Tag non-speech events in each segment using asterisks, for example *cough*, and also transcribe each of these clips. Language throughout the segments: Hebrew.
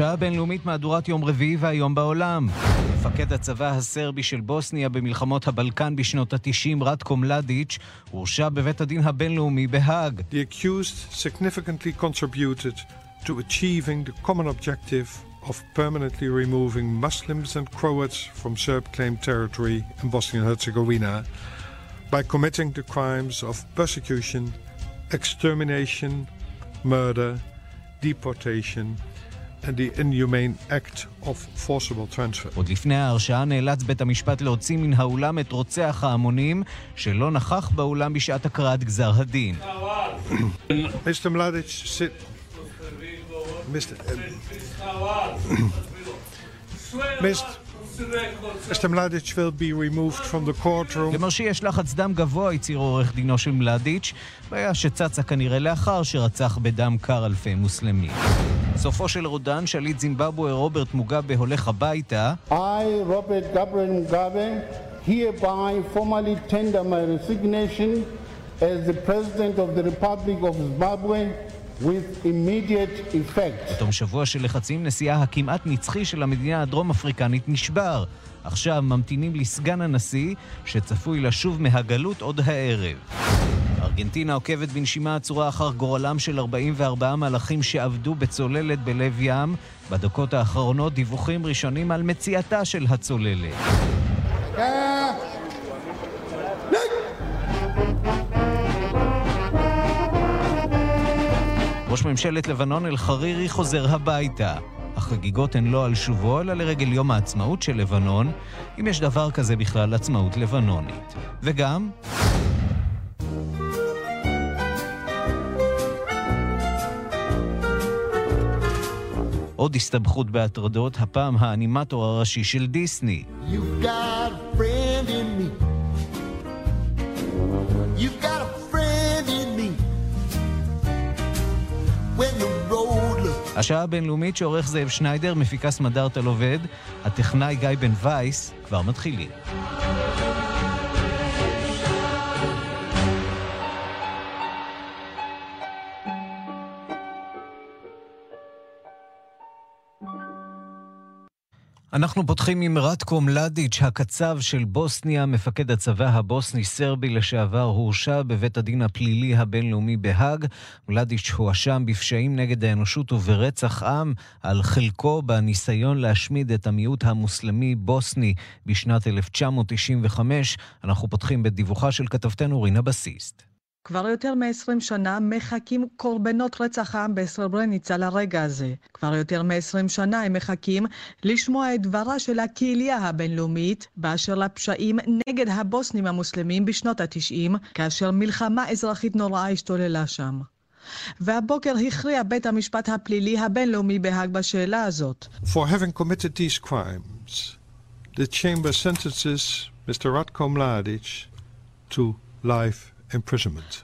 השעה הבינלאומית מהדורת יום רביעי והיום בעולם. מפקד הצבא הסרבי של בוסניה במלחמות הבלקן בשנות ה-90, רטקו מלדיץ', הורשע בבית הדין הבינלאומי בהאג. The accused significantly contributed to achieving the common objective of permanently removing Muslims and Croats from Serb-claimed territory in Bosnia and Herzegovina by committing the crimes of persecution, extermination, murder, deportation, and the inhumane act of forcible transfer. עוד לפני ההרשעה נאלץ בית המשפט להוציא מן האולם את רוצח ההמונים שלא נכח באולם בשעת הקראת גזר הדין. Mr. Mladic, sit. Mr. Mr. Mr. Mladic will be removed from the courtroom. למרשי יש לחץ דם גבוה, הצהיר עורך דינו של מלדיץ', בעיה שצצה כנראה לאחר שרצח בדם קר אלפי מוסלמים. סופו של רודן, שליט זימבבואה רוברט מוגאבה הולך הביתה. I, Robert Gabriel Mugabe, hereby formally tender my resignation as the President of the Republic of Zimbabwe. בתום שבוע של לחצים, נשיאה הכמעט נצחי של המדינה הדרום-אפריקנית נשבר. עכשיו ממתינים לסגן הנשיא, שצפוי לשוב מהגלות עוד הערב. ארגנטינה עוקבת בנשימה עצורה אחר גורלם של 44 מלאכים שעבדו בצוללת בלב ים. בדקות האחרונות דיווחים ראשונים על מציאתה של הצוללת. ראש ממשלת לבנון אל-חרירי חוזר הביתה. החגיגות הן לא על שובו, אלא לרגל יום העצמאות של לבנון, אם יש דבר כזה בכלל עצמאות לבנונית. וגם... עוד הסתבכות בהטרדות, הפעם האנימטור הראשי של דיסני. You've got השעה הבינלאומית שעורך זאב שניידר, מפיקה סמדארטה עובד, הטכנאי גיא בן וייס, כבר מתחילים. אנחנו פותחים עם רטקו מלדיץ', הקצב של בוסניה, מפקד הצבא הבוסני-סרבי לשעבר, הורשע בבית הדין הפלילי הבינלאומי בהאג. מלדיץ' הואשם בפשעים נגד האנושות וברצח עם על חלקו בניסיון להשמיד את המיעוט המוסלמי-בוסני בשנת 1995. אנחנו פותחים בדיווחה של כתבתנו רינה בסיסט. כבר יותר מ-20 שנה מחכים קורבנות רצח העם בסרברניצה לרגע הזה. כבר יותר מ-20 שנה הם מחכים לשמוע את דברה של הקהילייה הבינלאומית באשר לפשעים נגד הבוסנים המוסלמים בשנות ה-90, כאשר מלחמה אזרחית נוראה השתוללה שם. והבוקר הכריע בית המשפט הפלילי הבינלאומי בהאג בשאלה הזאת. For having committed these crimes, the chamber sentences Mr. Ratko Mladic to life.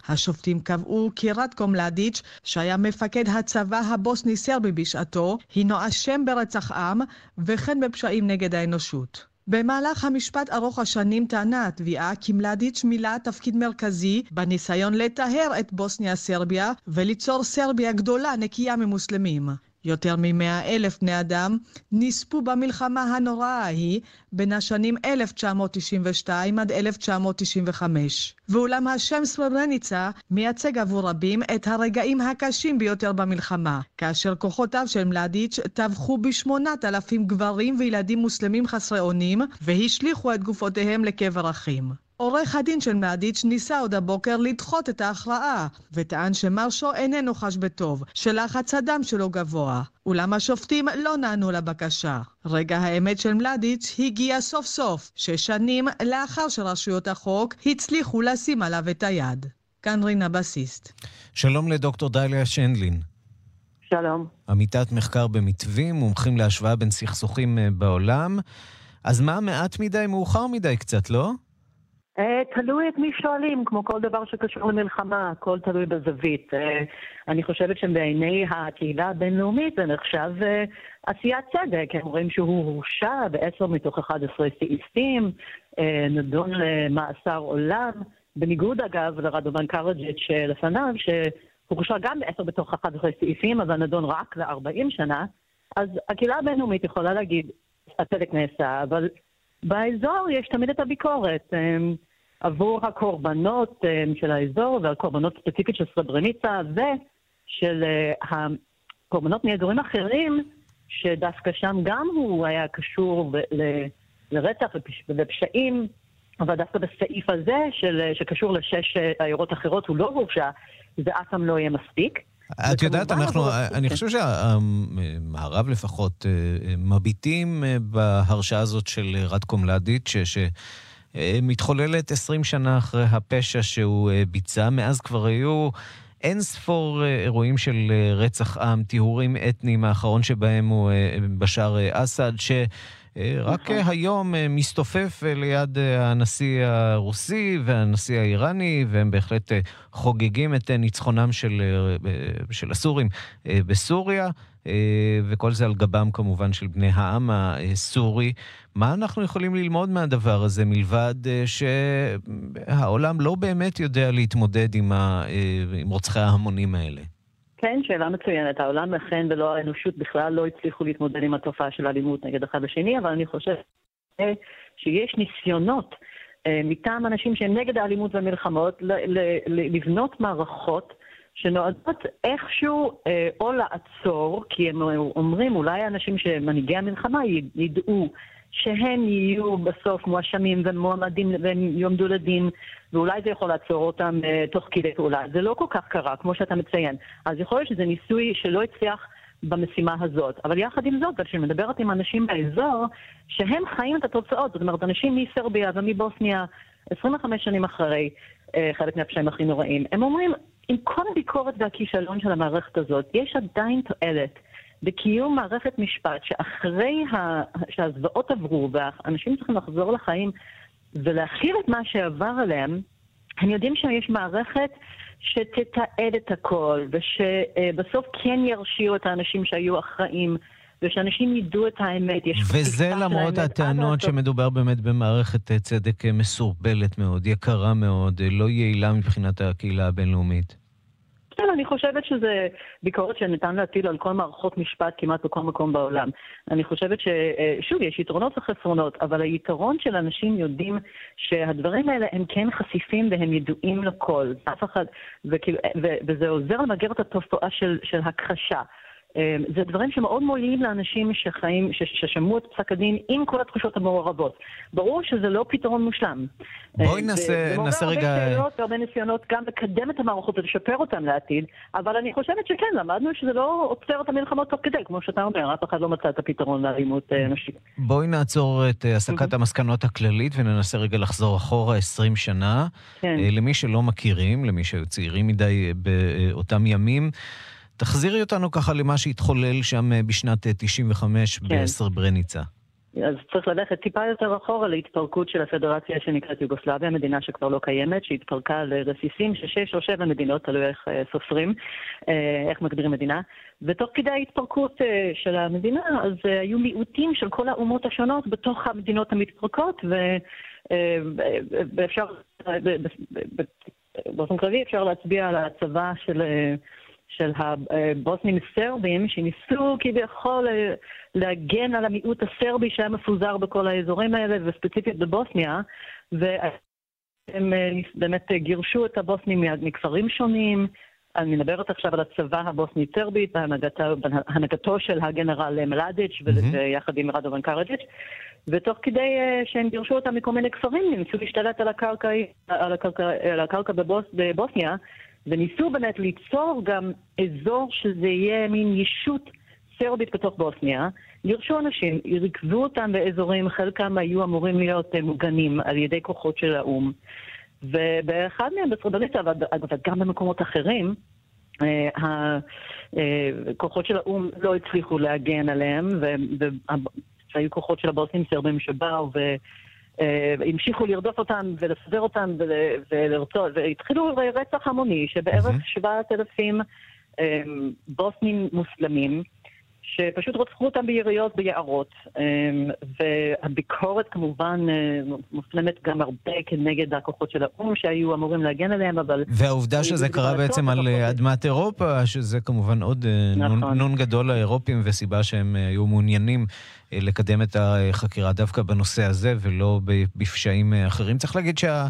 השופטים קבעו כי רטקו מלדיץ', שהיה מפקד הצבא הבוסני-סרבי בשעתו, הינו אשם ברצח עם וכן בפשעים נגד האנושות. במהלך המשפט ארוך השנים טענה התביעה כי מלדיץ' מילא תפקיד מרכזי בניסיון לטהר את בוסניה-סרביה וליצור סרביה גדולה נקייה ממוסלמים. יותר מ-100 אלף בני אדם נספו במלחמה הנוראה ההיא בין השנים 1992 עד 1995. ואולם השם סרברניצה מייצג עבור רבים את הרגעים הקשים ביותר במלחמה, כאשר כוחותיו של מלדיץ' טבחו בשמונת אלפים גברים וילדים מוסלמים חסרי אונים והשליכו את גופותיהם לקבר אחים. עורך הדין של מלדיץ' ניסה עוד הבוקר לדחות את ההכרעה, וטען שמרשו איננו חש בטוב, שלחץ הדם שלו גבוה. אולם השופטים לא נענו לבקשה. רגע האמת של מלדיץ' הגיע סוף סוף, שש שנים לאחר שרשויות החוק הצליחו לשים עליו את היד. כאן רינה בסיסט. שלום לדוקטור דליה שנדלין. שלום. עמיתת מחקר במתווים, מומחים להשוואה בין סכסוכים אה, בעולם. אז מה מעט מדי, מאוחר מדי קצת, לא? Uh, תלוי את מי שואלים, כמו כל דבר שקשור למלחמה, הכל תלוי בזווית. Uh, אני חושבת שבעיני הקהילה הבינלאומית זה נחשב uh, עשיית צדק. הם רואים שהוא הורשע בעשר מתוך 11 סעיפים, נדון למאסר עולם, בניגוד אגב לרדובן קרג'יץ' שלפניו, שהורשע גם בעשר מתוך 11 סעיפים, אבל נדון רק ל-40 שנה. אז הקהילה הבינלאומית יכולה להגיד, הצדק נעשה, אבל באזור יש תמיד את הביקורת. עבור הקורבנות אמ, של האזור והקורבנות ספציפית של סרברניצה ושל אה, הקורבנות מאזורים אחרים, שדווקא שם גם הוא היה קשור לרצח ופשעים, אבל דווקא בסעיף הזה של, שקשור לשש עיירות אחרות הוא לא הורשע, זה אף פעם לא יהיה מספיק. את יודעת, אנחנו, אני חושב שהמערב לפחות אה, מביטים אה, בהרשעה הזאת של רדקו מלדיץ', שמתחוללת 20 שנה אחרי הפשע שהוא אה, ביצע. מאז כבר היו אין ספור אירועים של רצח עם, טיהורים אתניים, האחרון שבהם הוא בשאר אסד, ש... רק נכון. היום מסתופף ליד הנשיא הרוסי והנשיא האיראני, והם בהחלט חוגגים את ניצחונם של, של הסורים בסוריה, וכל זה על גבם כמובן של בני העם הסורי. מה אנחנו יכולים ללמוד מהדבר הזה, מלבד שהעולם לא באמת יודע להתמודד עם, ה, עם רוצחי ההמונים האלה? כן, שאלה מצוינת. העולם אכן ולא האנושות בכלל לא הצליחו להתמודד עם התופעה של אלימות נגד אחד לשני, אבל אני חושבת שיש ניסיונות אה, מטעם אנשים שהם נגד האלימות והמלחמות לבנות מערכות שנועדות איכשהו אה, או לעצור, כי הם אומרים, אולי אנשים שמנהיגי המלחמה ידעו שהם יהיו בסוף מואשמים ומועמדים והם יועמדו לדין, ואולי זה יכול לעצור אותם uh, תוך כדי פעולה. זה לא כל כך קרה, כמו שאתה מציין. אז יכול להיות שזה ניסוי שלא הצליח במשימה הזאת. אבל יחד עם זאת, כשאני מדברת עם אנשים באזור, שהם חיים את התוצאות. זאת אומרת, אנשים מסרביה ומבוסניה, 25 שנים אחרי, uh, חלק מהפשעים הכי נוראים, הם אומרים, עם כל הביקורת והכישלון של המערכת הזאת, יש עדיין תועלת. בקיום מערכת משפט שאחרי ה... שהזוועות עברו ואנשים צריכים לחזור לחיים ולהכיל את מה שעבר עליהם, הם יודעים שיש מערכת שתתעד את הכל ושבסוף כן ירשיעו את האנשים שהיו אחראים. ושאנשים ידעו את האמת. וזה למרות הטענות שמדובר באמת במערכת צדק מסורבלת מאוד, יקרה מאוד, לא יעילה מבחינת הקהילה הבינלאומית. כן, אני חושבת שזה ביקורת שניתן להטיל על כל מערכות משפט כמעט בכל מקום בעולם. אני חושבת ששוב, יש יתרונות וחסרונות, אבל היתרון של אנשים יודעים שהדברים האלה הם כן חשיפים והם ידועים לכל. אף אחד, וכאילו, וזה עוזר למגר את התופעה של, של הכחשה. אמ, זה דברים שמאוד מועילים לאנשים שחיים, ששמעו את פסק הדין עם כל התחושות המעורבות. ברור שזה לא פתרון מושלם. בואי אמ, נעשה, נעשה רגע... זה מעורר הרבה שאלות והרבה ניסיונות גם לקדם את המערכות ולשפר אותן לעתיד, אבל אני חושבת שכן, למדנו שזה לא עוצר את המלחמות תוך כדי, כמו שאתה אומר, אף אחד לא מצא את הפתרון לאלימות אה, אנושית. בואי נעצור את אה, הסקת המסקנות הכללית וננסה רגע לחזור אחורה 20 שנה. כן. אה, למי שלא מכירים, למי שהיו צעירים מדי באותם ימים, תחזירי אותנו ככה למה שהתחולל שם אה, בשנת 95 אה, כן. בסרברניצה. אז צריך ללכת טיפה יותר אחורה להתפרקות של הפדרציה שנקראת יוגוסלביה, מדינה שכבר לא קיימת, שהתפרקה לרסיסים ששש או שבע מדינות, תלוי איך אה, סופרים, איך מגדירים מדינה. ותוך כדי ההתפרקות של המדינה, אז היו מיעוטים של כל האומות השונות בתוך המדינות המתפרקות, ואפשר, באופן כללי אפשר להצביע על הצבא של... של הבוסנים סרבים, שניסו כביכול אה, להגן על המיעוט הסרבי שהיה מפוזר בכל האזורים האלה, וספציפית בבוסניה, והם אה, באמת גירשו את הבוסנים מכפרים שונים. אני מדברת עכשיו על הצבא הבוסני-סרבי, בהנהגתו של הגנרל מלאדיץ' ויחד עם רדובן קרדיץ', ותוך כדי אה, שהם גירשו אותם מכל מיני כפרים, הם ניסו להשתלט על הקרקע, על הקרקע, על הקרקע בבוס, בבוסניה, וניסו באמת ליצור גם אזור שזה יהיה מין ישות סרבית בתוך בוסניה. גירשו אנשים, ריכזו אותם באזורים, חלקם היו אמורים להיות אה, מוגנים על ידי כוחות של האו"ם. ובאחד מהם, בסרדליסטה, אבל גם במקומות אחרים, אה, הכוחות אה, של האו"ם לא הצליחו להגן עליהם, והיו כוחות של הבוסים סרבים שבאו אה, המשיכו לרדוף אותם ולסדר אותם ולרצות, והתחילו רצח המוני שבערך 7,000 אה, בוסנים מוסלמים, שפשוט רצחו אותם ביריות ביערות. אמ, והביקורת כמובן אה, מופנמת גם הרבה כנגד הכוחות של האו"ם שהיו אמורים להגן עליהם, אבל... והעובדה שזה קרה בעצם על אדמת אירופה, שזה כמובן עוד נכון. נון גדול לאירופים וסיבה שהם היו מעוניינים לקדם את החקירה דווקא בנושא הזה ולא בפשעים אחרים. צריך להגיד שה...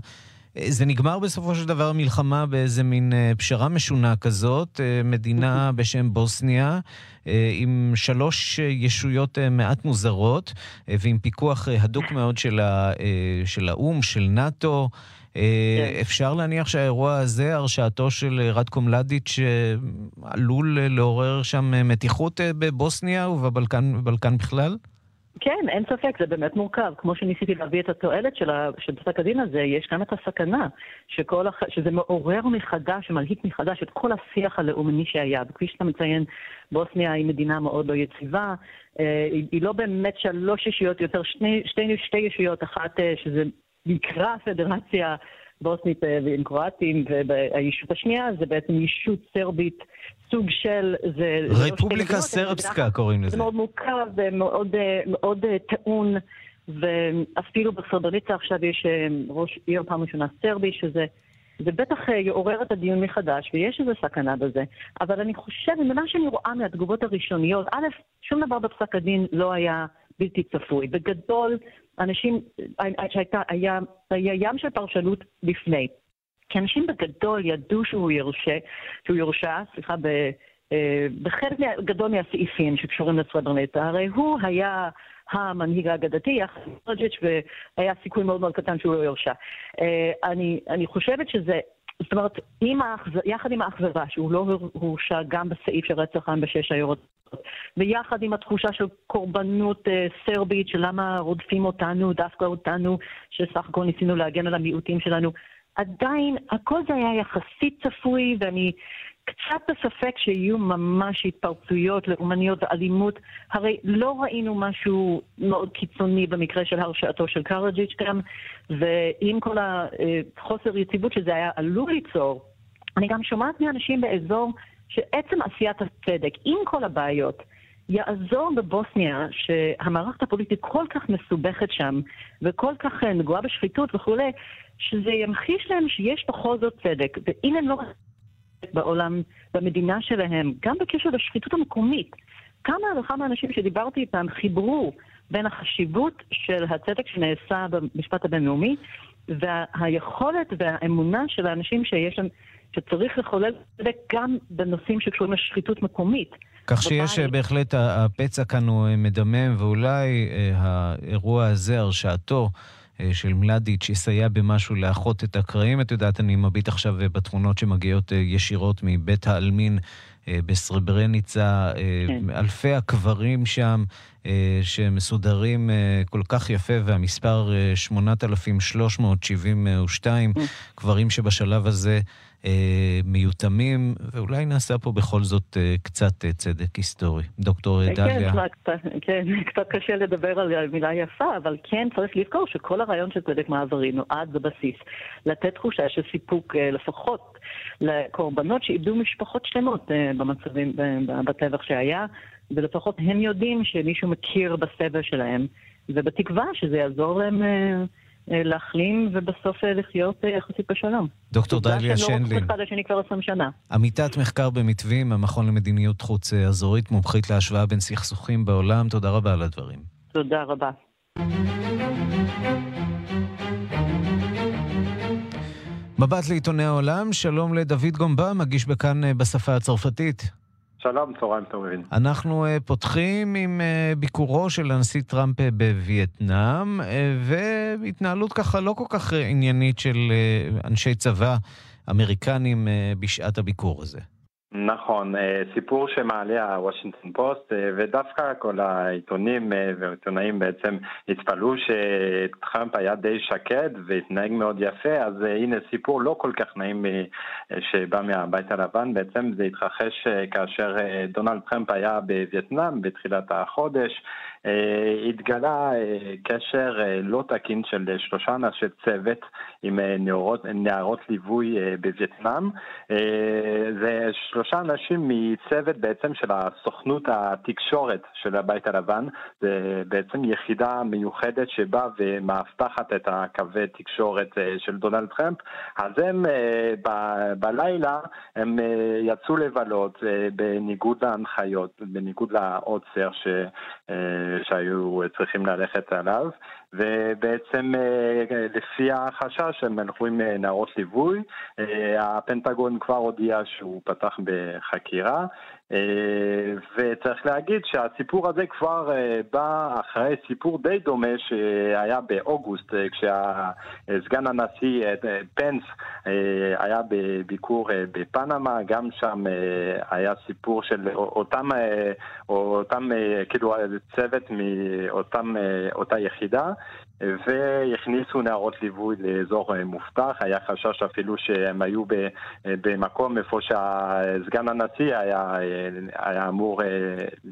זה נגמר בסופו של דבר מלחמה באיזה מין אה, פשרה משונה כזאת, אה, מדינה *laughs* בשם בוסניה, אה, עם שלוש ישויות מעט מוזרות, ועם פיקוח הדוק מאוד של האו"ם, של נאט"ו. כן. אפשר להניח שהאירוע הזה, הרשעתו של רדקו מלדיץ', עלול לעורר שם מתיחות בבוסניה ובבלקן בכלל? כן, אין ספק, זה באמת מורכב. כמו שניסיתי להביא את התועלת של, פסק הדין הזה, יש גם את הסכנה הח... שזה מעורר מחדש, מלהיט מחדש את כל השיח הלאומני שהיה. וכפי שאתה מציין, בוסניה היא מדינה מאוד לא יציבה, אה, היא לא באמת שלוש ישויות, יותר שני, שתי, שתי ישויות, אחת אה, שזה נקרא פדרציה בוסנית אה, ועם קרואטים, והישות השנייה זה בעצם ישות סרבית, סוג של... זה, רפובליקה זה סרבסקה קוראים לזה. זה מאוד מורכב ומאוד אה, מאוד אה, טעון, ואפילו בסרבניצה עכשיו יש ראש עיר פעם ראשונה סרבי, שזה... זה בטח יעורר את הדיון מחדש, ויש איזו סכנה בזה. אבל אני חושבת, ממה שאני רואה מהתגובות הראשוניות, א', שום דבר בפסק הדין לא היה בלתי צפוי. בגדול, אנשים, שהייתה, היה, היה ים של פרשנות לפני. כי אנשים בגדול ידעו שהוא יורשה, שהוא יורשע, סליחה, ב, אה, בחלק גדול מהסעיפים שקשורים לסרברנטה. הרי הוא היה המנהיג האגדתי יחד עם פרג'יץ' והיה סיכוי מאוד מאוד קטן שהוא לא יורשע. אה, אני, אני חושבת שזה זאת אומרת, עם האחז... יחד עם האכזבה שהוא לא הורשע גם בסעיף של רצח עם בשש עיירות, ויחד עם התחושה של קורבנות אה, סרבית, של למה רודפים אותנו, דווקא אותנו, שסך הכל ניסינו להגן על המיעוטים שלנו, עדיין הכל זה היה יחסית צפוי, ואני קצת בספק שיהיו ממש התפרצויות לאומניות ואלימות. הרי לא ראינו משהו מאוד קיצוני במקרה של הרשעתו של קרג'יץ' גם, ועם כל החוסר יציבות שזה היה עלול ליצור, אני גם שומעת מאנשים באזור שעצם עשיית הצדק, עם כל הבעיות, יעזור בבוסניה, שהמערכת הפוליטית כל כך מסובכת שם, וכל כך נגועה בשחיתות וכולי, שזה ימחיש להם שיש בכל זאת צדק. ואם הם לא בעולם, במדינה שלהם, גם בקשר לשחיתות המקומית. כמה וכמה אנשים שדיברתי איתם חיברו בין החשיבות של הצדק שנעשה במשפט הבינלאומי והיכולת והאמונה של האנשים שיש להם, שצריך לחולל צדק גם בנושאים שקשורים לשחיתות מקומית. כך שיש בבית. בהחלט, הפצע כאן הוא מדמם, ואולי אה, האירוע הזה, הרשעתו, אה, של מלדיץ' יסייע במשהו לאחות את הקרעים. את יודעת, אני מביט עכשיו אה, בתמונות שמגיעות אה, ישירות מבית העלמין בסרברניצה, כן. אלפי הקברים שם שמסודרים כל כך יפה, והמספר 8,372 קברים שבשלב הזה אה, מיותמים, ואולי נעשה פה בכל זאת אה, קצת אה, צדק היסטורי. דוקטור כן, דליה. כן, כן, *laughs* קצת קשה לדבר על מילה יפה, אבל כן צריך לזכור שכל הרעיון של צדק מעברי נועד בבסיס לתת תחושה של סיפוק לפחות לקורבנות שאיבדו משפחות שלמות במצבים, בטבח שהיה, ולפחות הם יודעים שמישהו מכיר בסבל שלהם, ובתקווה שזה יעזור להם... אה, להחלים ובסוף אה, לחיות אה, יחסית בשלום. דוקטור דליה שנדלין. לא אחד לשני כבר 20 שנה. עמיתת מחקר במתווים, המכון למדיניות חוץ אזורית, מומחית להשוואה בין סכסוכים בעולם, תודה רבה על הדברים. תודה רבה. מבט לעיתוני העולם, שלום לדוד גומבה, מגיש בכאן בשפה הצרפתית. שלום, צהריים טובים. אנחנו uh, פותחים עם uh, ביקורו של הנשיא טראמפ אה, בווייטנאם, והתנהלות ככה לא כל כך עניינית של אנשי צבא אמריקנים בשעת הביקור הזה. נכון, אה, סיפור שמעלה הוושינגטון פוסט, אה, ודווקא כל העיתונים אה, והעיתונאים בעצם התפלאו שטראמפ היה די שקט והתנהג מאוד יפה, אז הנה סיפור לא כל כך נעים שבא מהבית הלבן, בעצם זה התרחש כאשר דונלד טראמפ היה בווייטנאם בתחילת החודש. התגלה קשר לא תקין של שלושה אנשי צוות עם נערות, נערות ליווי בווייטנאם. זה שלושה אנשים מצוות בעצם של הסוכנות התקשורת של הבית הלבן, זה בעצם יחידה מיוחדת שבאה ומאבטחת את הקווי תקשורת של דונלד טראמפ. אז הם ב- בלילה הם יצאו לבלות בניגוד להנחיות, בניגוד לעוצר ש... שהיו צריכים ללכת עליו, ובעצם לפי החשש הם הלכו עם נערות ליווי. הפנטגון כבר הודיע שהוא פתח בחקירה. וצריך להגיד שהסיפור הזה כבר בא אחרי סיפור די דומה שהיה באוגוסט, כשסגן הנשיא פנס היה בביקור בפנמה, גם שם היה סיפור של אותם, אותם כאילו צוות מאותה יחידה. והכניסו נערות ליווי לאזור מובטח, היה חשש אפילו שהם היו במקום איפה שסגן הנשיא היה, היה אמור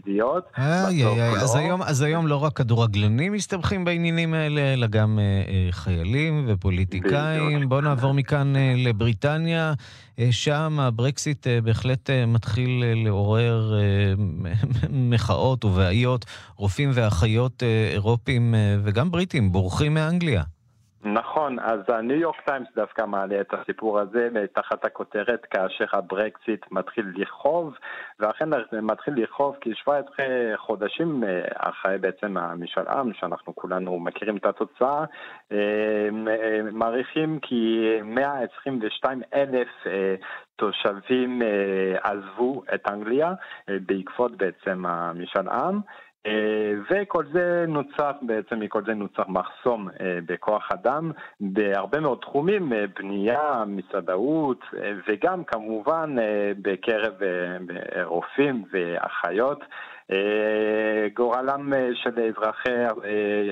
להיות. איי, איי, איי. אז, היום, אז היום לא רק כדורגלנים מסתבכים בעניינים האלה, אלא גם אה, חיילים ופוליטיקאים. בואו נעבור מכאן אה, לבריטניה. שם הברקסיט בהחלט מתחיל לעורר *laughs* מחאות ובעיות. רופאים ואחיות אירופים וגם בריטים בורחים מאנגליה. נכון, אז הניו יורק טיימס דווקא מעלה את הסיפור הזה תחת הכותרת כאשר הברקסיט מתחיל לכאוב, ואכן מתחיל לכאוב כי 17 חודשים אחרי בעצם המשאל עם, שאנחנו כולנו מכירים את התוצאה, מעריכים כי 122 אלף תושבים עזבו את אנגליה בעקבות בעצם המשאל עם. וכל זה נוצר, בעצם מכל זה נוצר מחסום בכוח אדם בהרבה מאוד תחומים, בנייה, מסעדאות וגם כמובן בקרב רופאים ואחיות. גורלם של אזרחי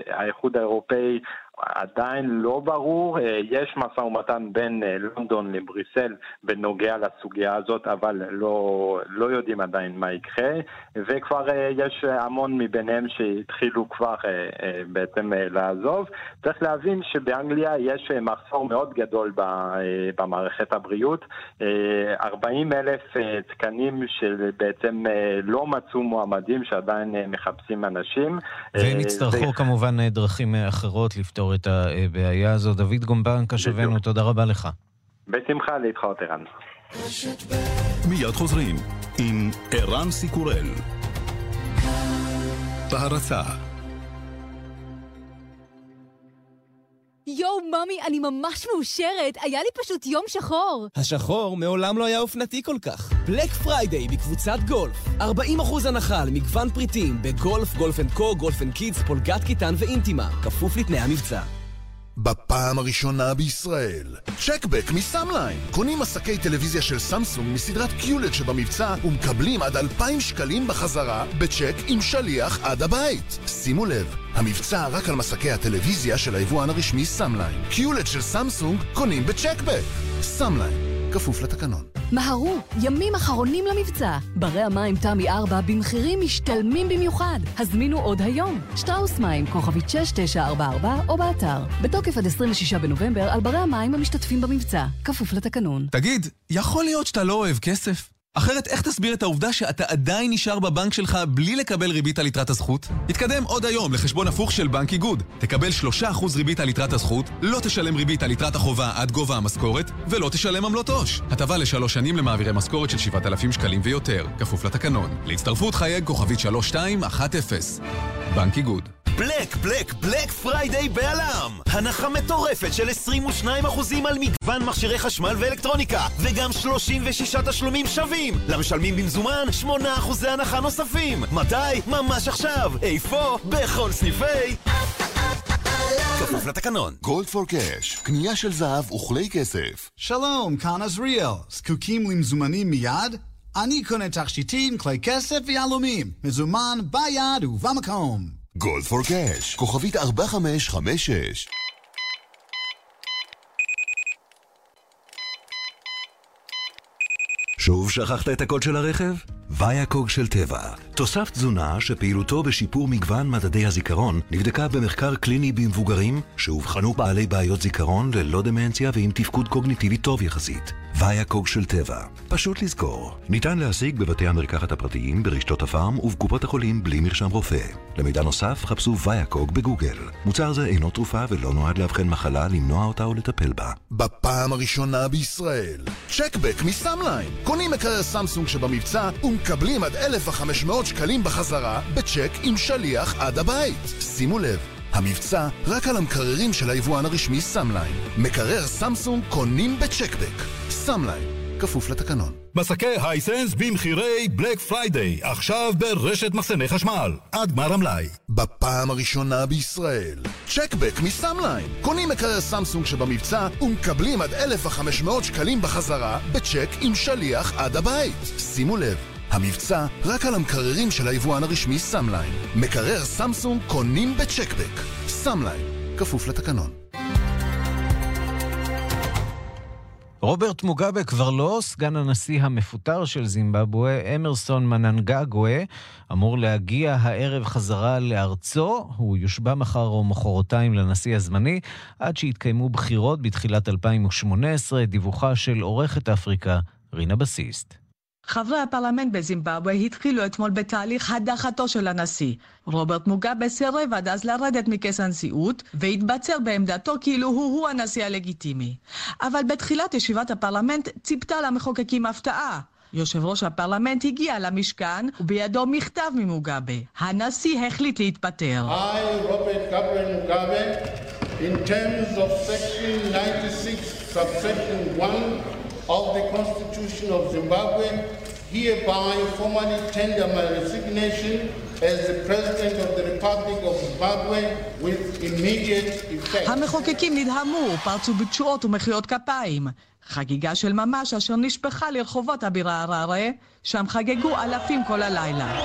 האיחוד האירופאי עדיין לא ברור, יש משא ומתן בין לונדון לבריסל בנוגע לסוגיה הזאת, אבל לא, לא יודעים עדיין מה יקרה, וכבר יש המון מביניהם שהתחילו כבר בעצם לעזוב. צריך להבין שבאנגליה יש מחסור מאוד גדול במערכת הבריאות, 40 אלף תקנים שבעצם לא מצאו מועמדים שעדיין מחפשים אנשים. והם יצטרכו ו... כמובן דרכים אחרות לפתור. את הבעיה הזו. דוד גומבן, קשבנו, תודה רבה לך. בשמחה להתחאות, ערן. מיד חוזרים עם ערן סיקורל. בהרצה יואו, ממי, אני ממש מאושרת! היה לי פשוט יום שחור! השחור מעולם לא היה אופנתי כל כך. Black Friday בקבוצת גולף. 40% הנחה למגוון פריטים בגולף, Golf and Co, Golf and Kids, פולגת, כיתן ואינטימה. כפוף לתנאי המבצע. בפעם הראשונה בישראל, check back מסאמליין. קונים מסכי טלוויזיה של סמסונג מסדרת QLED שבמבצע ומקבלים עד 2,000 שקלים בחזרה בצ'ק עם שליח עד הבית. שימו לב, המבצע רק על מסכי הטלוויזיה של היבואן הרשמי סאמליין. QLED של סמסונג קונים ב check back. סאמליין. כפוף לתקנון. מהרו, ימים אחרונים למבצע. ברי המים תמי 4 במחירים משתלמים במיוחד. הזמינו עוד היום. שטראוס מים, כוכבית 6944 או באתר. בתוקף עד 26 בנובמבר על ברי המים המשתתפים במבצע. כפוף לתקנון. תגיד, יכול להיות שאתה לא אוהב כסף? אחרת איך תסביר את העובדה שאתה עדיין נשאר בבנק שלך בלי לקבל ריבית על יתרת הזכות? התקדם עוד היום לחשבון הפוך של בנק איגוד. תקבל 3% ריבית על יתרת הזכות, לא תשלם ריבית על יתרת החובה עד גובה המשכורת, ולא תשלם עמלות עו"ש. הטבה לשלוש שנים למעבירי משכורת של 7,000 שקלים ויותר, כפוף לתקנון. להצטרפות חייג כוכבית 3210. בנק איגוד. Black, Black, Black Friday בא.ל.מ! הנחה מטורפת של 22% על מגוון מכשירי חשמל ואלקטרוניקה, וגם 36 תשלומים שווים! למשלמים במזומן, 8% הנחה נוספים! מתי? ממש עכשיו! איפה? בכל סניפי... כפוף לתקנון. גולד פור קאש, קנייה של זהב וכלי כסף. שלום, כאן עזריאל. זקוקים למזומנים מיד? אני קונה תכשיטים, כלי כסף ויהלומים. מזומן ביד ובמקום. גולד פור קאש, כוכבית 4556 שוב שכחת את הקוד של הרכב? ויאקוג של טבע, תוסף תזונה שפעילותו בשיפור מגוון מדדי הזיכרון נבדקה במחקר קליני במבוגרים שאובחנו בעלי בעיות זיכרון ללא דמנציה ועם תפקוד קוגניטיבי טוב יחסית. ויאקוג של טבע, פשוט לזכור. ניתן להשיג בבתי המרקחת הפרטיים, ברשתות הפארם ובקופות החולים בלי מרשם רופא. למידע נוסף חפשו ויאקוג בגוגל. מוצר זה אינו תרופה ולא נועד לאבחן מחלה, למנוע אותה או לטפל בה. בפעם הראשונה בישראל, check back מסאמליין. קונים מקרר סמסונג שבמבצע עד 1,500 שקלים בחזרה בצ'ק עם שליח עד הבית. שימו לב, המבצע רק על המקררים של היבואן הרשמי סאמליין. מקרר סמסונג קונים ב check back. סאמליין, כפוף לתקנון. מסכי Hisense במחירי Black Friday, עכשיו ברשת מחסני חשמל, עד גמר המלאי. בפעם הראשונה בישראל, check back מסאמליין. קונים מקרר סמסונג שבמבצע ומקבלים עד 1,500 שקלים בחזרה בצ'ק עם שליח עד הבית. שימו לב, המבצע רק על המקררים של היבואן הרשמי סאמליין. מקרר סמסונג קונים ב check back. סאמליין, כפוף לתקנון. רוברט מוגאבה כבר לא סגן הנשיא המפוטר של זימבבואה, אמרסון מננגגווה, אמור להגיע הערב חזרה לארצו. הוא יושבע מחר או מחרתיים לנשיא הזמני, עד שיתקיימו בחירות בתחילת 2018, דיווחה של עורכת אפריקה, רינה בסיסט. חברי הפרלמנט בזימבבואה התחילו אתמול בתהליך הדחתו של הנשיא. רוברט מוגאבה סירב עד אז לרדת מכס הנשיאות, והתבצר בעמדתו כאילו הוא-הוא הנשיא הלגיטימי. אבל בתחילת ישיבת הפרלמנט ציפתה למחוקקים הפתעה. יושב ראש הפרלמנט הגיע למשכן, ובידו מכתב ממוגאבה. הנשיא החליט להתפטר. I, Robert Gabriel Mugabe, in terms of section 96, subsection 1 of the Constitution of Zimbabwe, hereby formally tender my resignation as the President of the Republic of Zimbabwe with immediate effect. המחוקקים נדהמו, פרצו בתשואות ומחיאות כפיים. חגיגה של ממש אשר נשפכה לרחובות הבירה הררה, שם חגגו אלפים כל הלילה.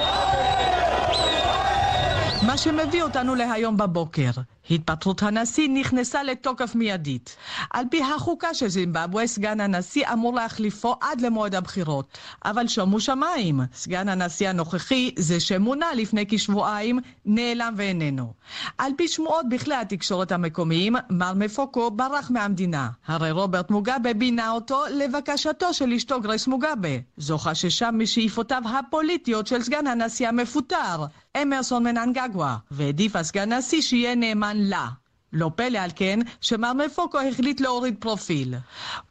מה שמביא אותנו להיום בבוקר. התפטרות הנשיא נכנסה לתוקף מיידית. על פי החוקה של זימבבואה, סגן הנשיא אמור להחליפו עד למועד הבחירות. אבל שומו שמיים, סגן הנשיא הנוכחי, זה שמונה לפני כשבועיים, נעלם ואיננו. על פי שמועות בכלי התקשורת המקומיים, מר מפוקו ברח מהמדינה. הרי רוברט מוגאבה בינה אותו לבקשתו של אשתו גרייס מוגאבה. זו חששה משאיפותיו הפוליטיות של סגן הנשיא המפוטר, אמרסון מננגגווה, והעדיף הסגן הנשיא שיהיה נאמן לה. לא פלא על כן שמר מפוקו החליט להוריד פרופיל.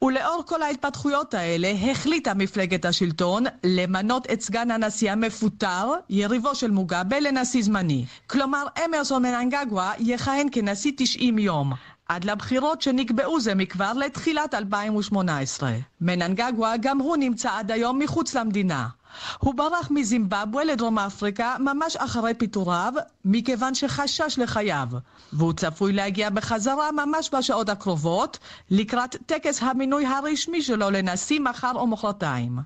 ולאור כל ההתפתחויות האלה החליטה מפלגת השלטון למנות את סגן הנשיא המפוטר, יריבו של מוגאבה, לנשיא זמני. כלומר, אמרסון מננגגווה יכהן כנשיא 90 יום. עד לבחירות שנקבעו זה מכבר לתחילת 2018. מננגגווה גם הוא נמצא עד היום מחוץ למדינה. הוא ברח מזימבבואה לדרום אפריקה ממש אחרי פיטוריו, מכיוון שחשש לחייו, והוא צפוי להגיע בחזרה ממש בשעות הקרובות, לקראת טקס המינוי הרשמי שלו לנשיא מחר או מחרתיים.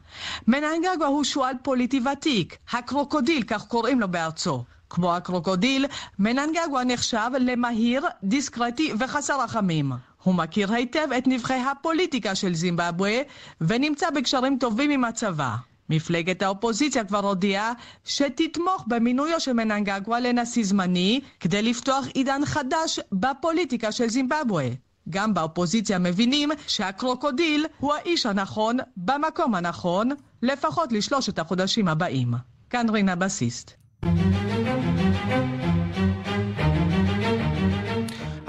מננגגווה הוא שועל פוליטי ותיק, הקרוקודיל, כך קוראים לו בארצו. כמו הקרוקודיל, מננגגווה נחשב למהיר, דיסקרטי וחסר רחמים. הוא מכיר היטב את נבכי הפוליטיקה של זימבבואה, ונמצא בקשרים טובים עם הצבא. מפלגת האופוזיציה כבר הודיעה שתתמוך במינויו של מננגגווה לנשיא זמני כדי לפתוח עידן חדש בפוליטיקה של זימבבואה. גם באופוזיציה מבינים שהקרוקודיל הוא האיש הנכון במקום הנכון, לפחות לשלושת החודשים הבאים. כאן רינה בסיסט.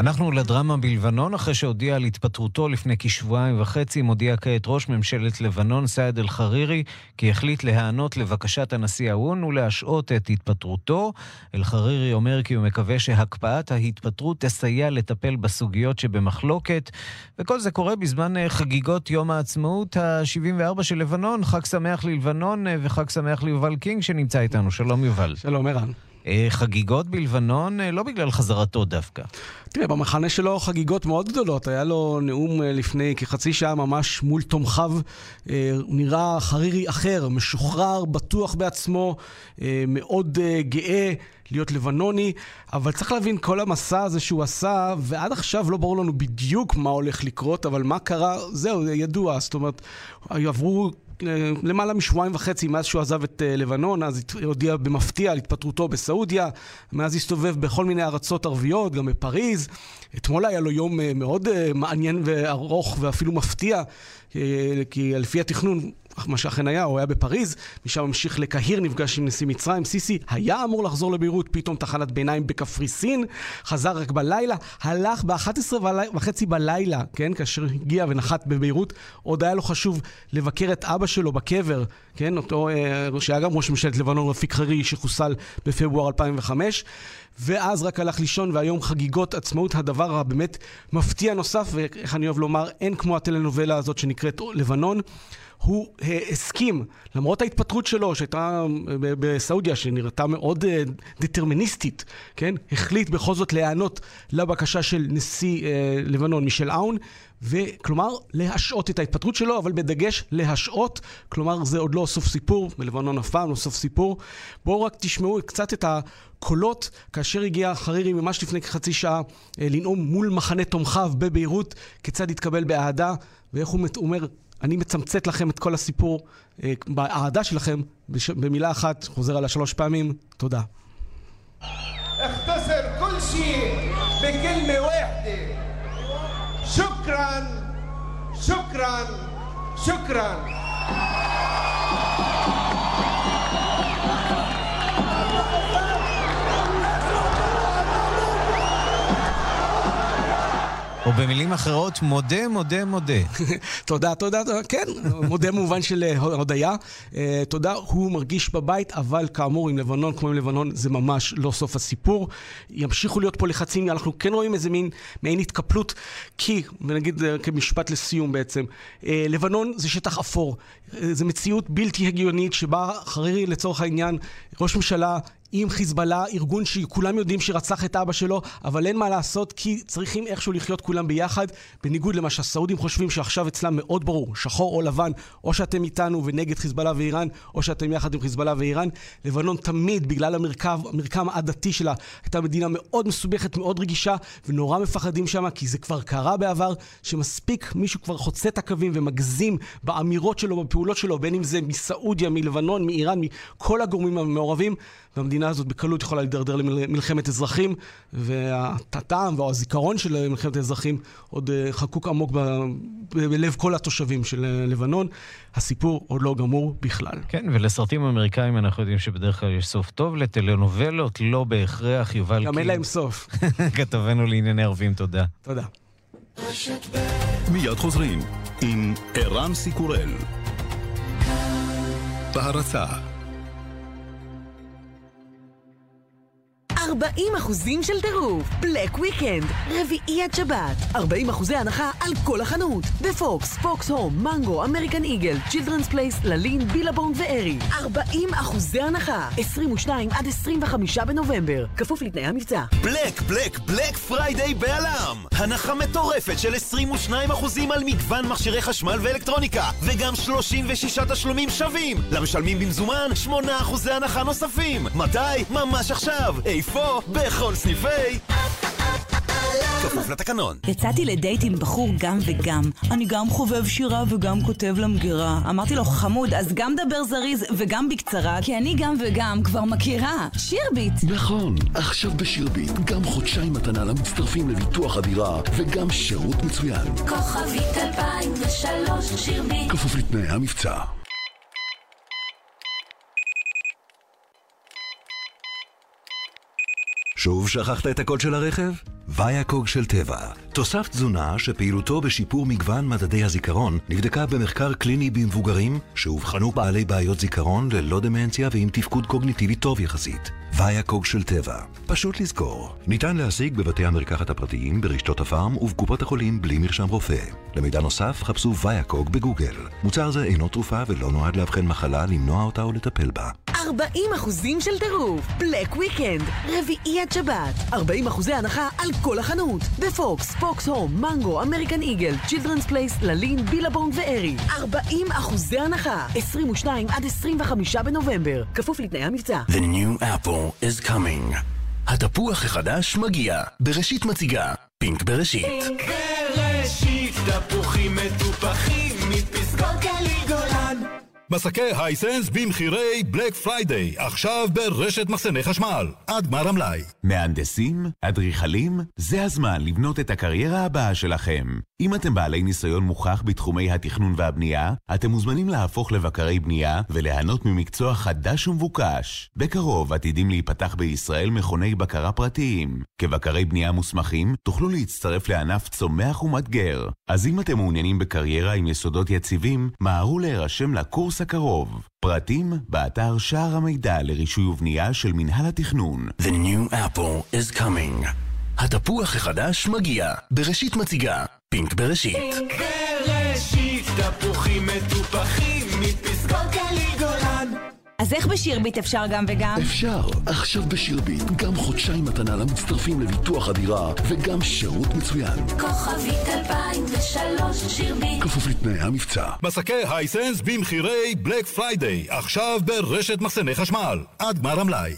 אנחנו לדרמה בלבנון, אחרי שהודיע על התפטרותו לפני כשבועיים וחצי, מודיע כעת ראש ממשלת לבנון, סעד אל-חרירי, כי החליט להיענות לבקשת הנשיא האו"ן ולהשעות את התפטרותו. אל-חרירי אומר כי הוא מקווה שהקפאת ההתפטרות תסייע לטפל בסוגיות שבמחלוקת, וכל זה קורה בזמן חגיגות יום העצמאות ה-74 של לבנון. חג שמח ללבנון וחג שמח ליובל קינג שנמצא איתנו. שלום יובל. שלום ערן. חגיגות בלבנון, לא בגלל חזרתו דווקא. תראה, במחנה שלו חגיגות מאוד גדולות. היה לו נאום לפני כחצי שעה ממש מול תומכיו. הוא נראה חרירי אחר, משוחרר, בטוח בעצמו, מאוד גאה. להיות לבנוני, אבל צריך להבין כל המסע הזה שהוא עשה, ועד עכשיו לא ברור לנו בדיוק מה הולך לקרות, אבל מה קרה, זהו, זה ידוע. זאת אומרת, עברו למעלה משבועיים וחצי מאז שהוא עזב את לבנון, אז הודיע במפתיע על התפטרותו בסעודיה, מאז הסתובב בכל מיני ארצות ערביות, גם בפריז. אתמול היה לו יום מאוד מעניין וארוך ואפילו מפתיע, כי לפי התכנון מה שאכן היה, הוא היה בפריז, משם המשיך לקהיר, נפגש עם נשיא מצרים. סיסי היה אמור לחזור לביירות, פתאום תחנת ביניים בקפריסין, חזר רק בלילה, הלך ב-11 וחצי בלילה, כן, כאשר הגיע ונחת בביירות, עוד היה לו חשוב לבקר את אבא שלו בקבר, כן, אותו, אה, שהיה גם ראש ממשלת לבנון, רפיק חרירי, שחוסל בפברואר 2005. ואז רק הלך לישון, והיום חגיגות עצמאות, הדבר הבאמת מפתיע נוסף, ואיך אני אוהב לומר, אין כמו הטלנובלה הזאת שנקראת לבנון. הוא uh, הסכים, למרות ההתפטרות שלו, שהייתה uh, בסעודיה, שנראתה מאוד uh, דטרמיניסטית, כן? החליט בכל זאת להיענות לבקשה של נשיא לבנון, מישל אאון, וכלומר, להשעות את ההתפטרות שלו, אבל בדגש להשעות, כלומר, זה עוד לא סוף סיפור, בלבנון אף פעם לא סוף סיפור. בואו רק תשמעו קצת את הקולות, כאשר הגיע חרירי ממש לפני כחצי שעה לנאום מול מחנה תומכיו בביירות, כיצד התקבל באהדה, ואיך הוא אומר, אני מצמצת לכם את כל הסיפור באהדה שלכם במילה אחת, חוזר עליה שלוש פעמים, תודה. اختصر كل شيء بكلمة واحدة شكرا شكرا شكرا או במילים אחרות, מודה, מודה, מודה. *laughs* תודה, תודה, תודה. כן, מודה במובן של הודיה. תודה, הוא מרגיש בבית, אבל כאמור, עם לבנון, כמו עם לבנון, זה ממש לא סוף הסיפור. ימשיכו להיות פה לחצים, אנחנו כן רואים איזה מין מעין התקפלות, כי, ונגיד כמשפט לסיום בעצם, לבנון זה שטח אפור. זו מציאות בלתי הגיונית שבה חרירי, לצורך העניין, ראש ממשלה עם חיזבאללה, ארגון שכולם יודעים שרצח את אבא שלו, אבל אין מה לעשות כי צריכים איכשהו לחיות כולם ביחד, בניגוד למה שהסעודים חושבים שעכשיו אצלם מאוד ברור, שחור או לבן, או שאתם איתנו ונגד חיזבאללה ואיראן, או שאתם יחד עם חיזבאללה ואיראן. לבנון תמיד, בגלל המרכב, המרקם העדתי שלה, הייתה מדינה מאוד מסובכת, מאוד רגישה, ונורא מפחדים שם, כי זה כבר קרה בעבר, שמספיק מישהו כבר חוצה את הקווים ומגזים באמירות שלו, בפעולות שלו, בין אם זה מסעודיה, מלבנון, מאיראן, מכל הגורמים המעורבים, והמדינה הזאת בקלות יכולה להידרדר למלחמת אזרחים, והטעם והזיכרון של מלחמת האזרחים עוד חקוק עמוק ב- בלב כל התושבים של לבנון. הסיפור עוד לא גמור בכלל. כן, ולסרטים אמריקאים אנחנו יודעים שבדרך כלל יש סוף טוב, לטלנובלות לא בהכרח, יובל גם אין להם סוף. *laughs* כתבנו לענייני ערבים, תודה. תודה. מיד חוזרים עם ערן סיקורל. בהרצה 40 אחוזים של טירוף, Black Weekend, רביעי עד שבת, 40 אחוזי הנחה על כל החנות, בפוקס, פוקס הום, מנגו, American Eagle, Children's Place, ללין, Billabong ו Aerie, 40 אחוזי הנחה, 22 עד 25 בנובמבר, כפוף לתנאי המבצע. Black, Black, Black Friday בא.ל.מ! הנחה מטורפת של 22 אחוזים על מגוון מכשירי חשמל ואלקטרוניקה, וגם 36 תשלומים שווים! למשלמים במזומן, 8 אחוזי הנחה נוספים! מתי? ממש עכשיו! איפה? בכל סניפי... כפוף לתקנון. יצאתי לדייט עם בחור גם וגם. אני גם חובב שירה וגם כותב למגירה. אמרתי לו, חמוד, אז גם דבר זריז וגם בקצרה, כי אני גם וגם כבר מכירה. שירביט. נכון, עכשיו בשירביט, גם חודשיים מתנה למצטרפים לביטוח הדירה, וגם שירות מצוין. כוכבית 2003 שירביט. כפוף לתנאי המבצע. שוב שכחת את הקוד של הרכב? ויאקוג של טבע. תוסף תזונה שפעילותו בשיפור מגוון מדדי הזיכרון נבדקה במחקר קליני במבוגרים שאובחנו בעלי בעיות זיכרון ללא דמנציה ועם תפקוד קוגניטיבי טוב יחסית. ויאקוג של טבע. פשוט לזכור. ניתן להשיג בבתי המרקחת הפרטיים, ברשתות הפארם ובקופות החולים בלי מרשם רופא. למידע נוסף חפשו ויאקוג בגוגל. מוצר זה אינו תרופה ולא נועד לאבחן מחלה, למנוע אותה או לטפל בה. 40 אחוזים של טירוף, Black Weekend, רביעי עד שבת, 40 אחוזי הנחה על כל החנות, בפוקס, פוקס הום, מנגו, American Eagle, Children's Place, ללין, Billabong ו Aerie, 40 אחוזי הנחה, 22 עד 25 בנובמבר, כפוף לתנאי המבצע. The new apple is coming. התפוח החדש מגיע. בראשית מציגה. Pink בראשית. Pink בראשית, תפוחים מטופחים מפסגות גליל. מסכי Hisense במחירי Black Friday, עכשיו ברשת מחסני חשמל, עד גמר המלאי. מהנדסים? אדריכלים? זה הזמן לבנות את הקריירה הבאה שלכם. אם אתם בעלי ניסיון מוכח בתחומי התכנון והבנייה, אתם מוזמנים להפוך לבקרי בנייה וליהנות ממקצוע חדש ומבוקש. בקרוב עתידים להיפתח בישראל מכוני בקרה פרטיים. כבקרי בנייה מוסמכים, תוכלו להצטרף לענף צומח ומאתגר. אז אם אתם מעוניינים בקריירה עם יסודות יציבים, מהרו להירשם לקורס הקרוב. פרטים באתר שער המידע לרישוי ובנייה של מינהל התכנון. The new apple is coming. התפוח החדש מגיע. בראשית מציגה. פינק בראשית. בראשית תפוחים מטופחים אז איך בשירביט אפשר גם וגם? אפשר. עכשיו בשירביט, גם חודשיים מתנה למצטרפים לביטוח הדירה, וגם שירות מצוין. כוכבית 2003 שירביט כפוף לתנאי המבצע. מסכי הייסנס במחירי Black Friday, עכשיו ברשת מחסני חשמל, עד גמר המלאי.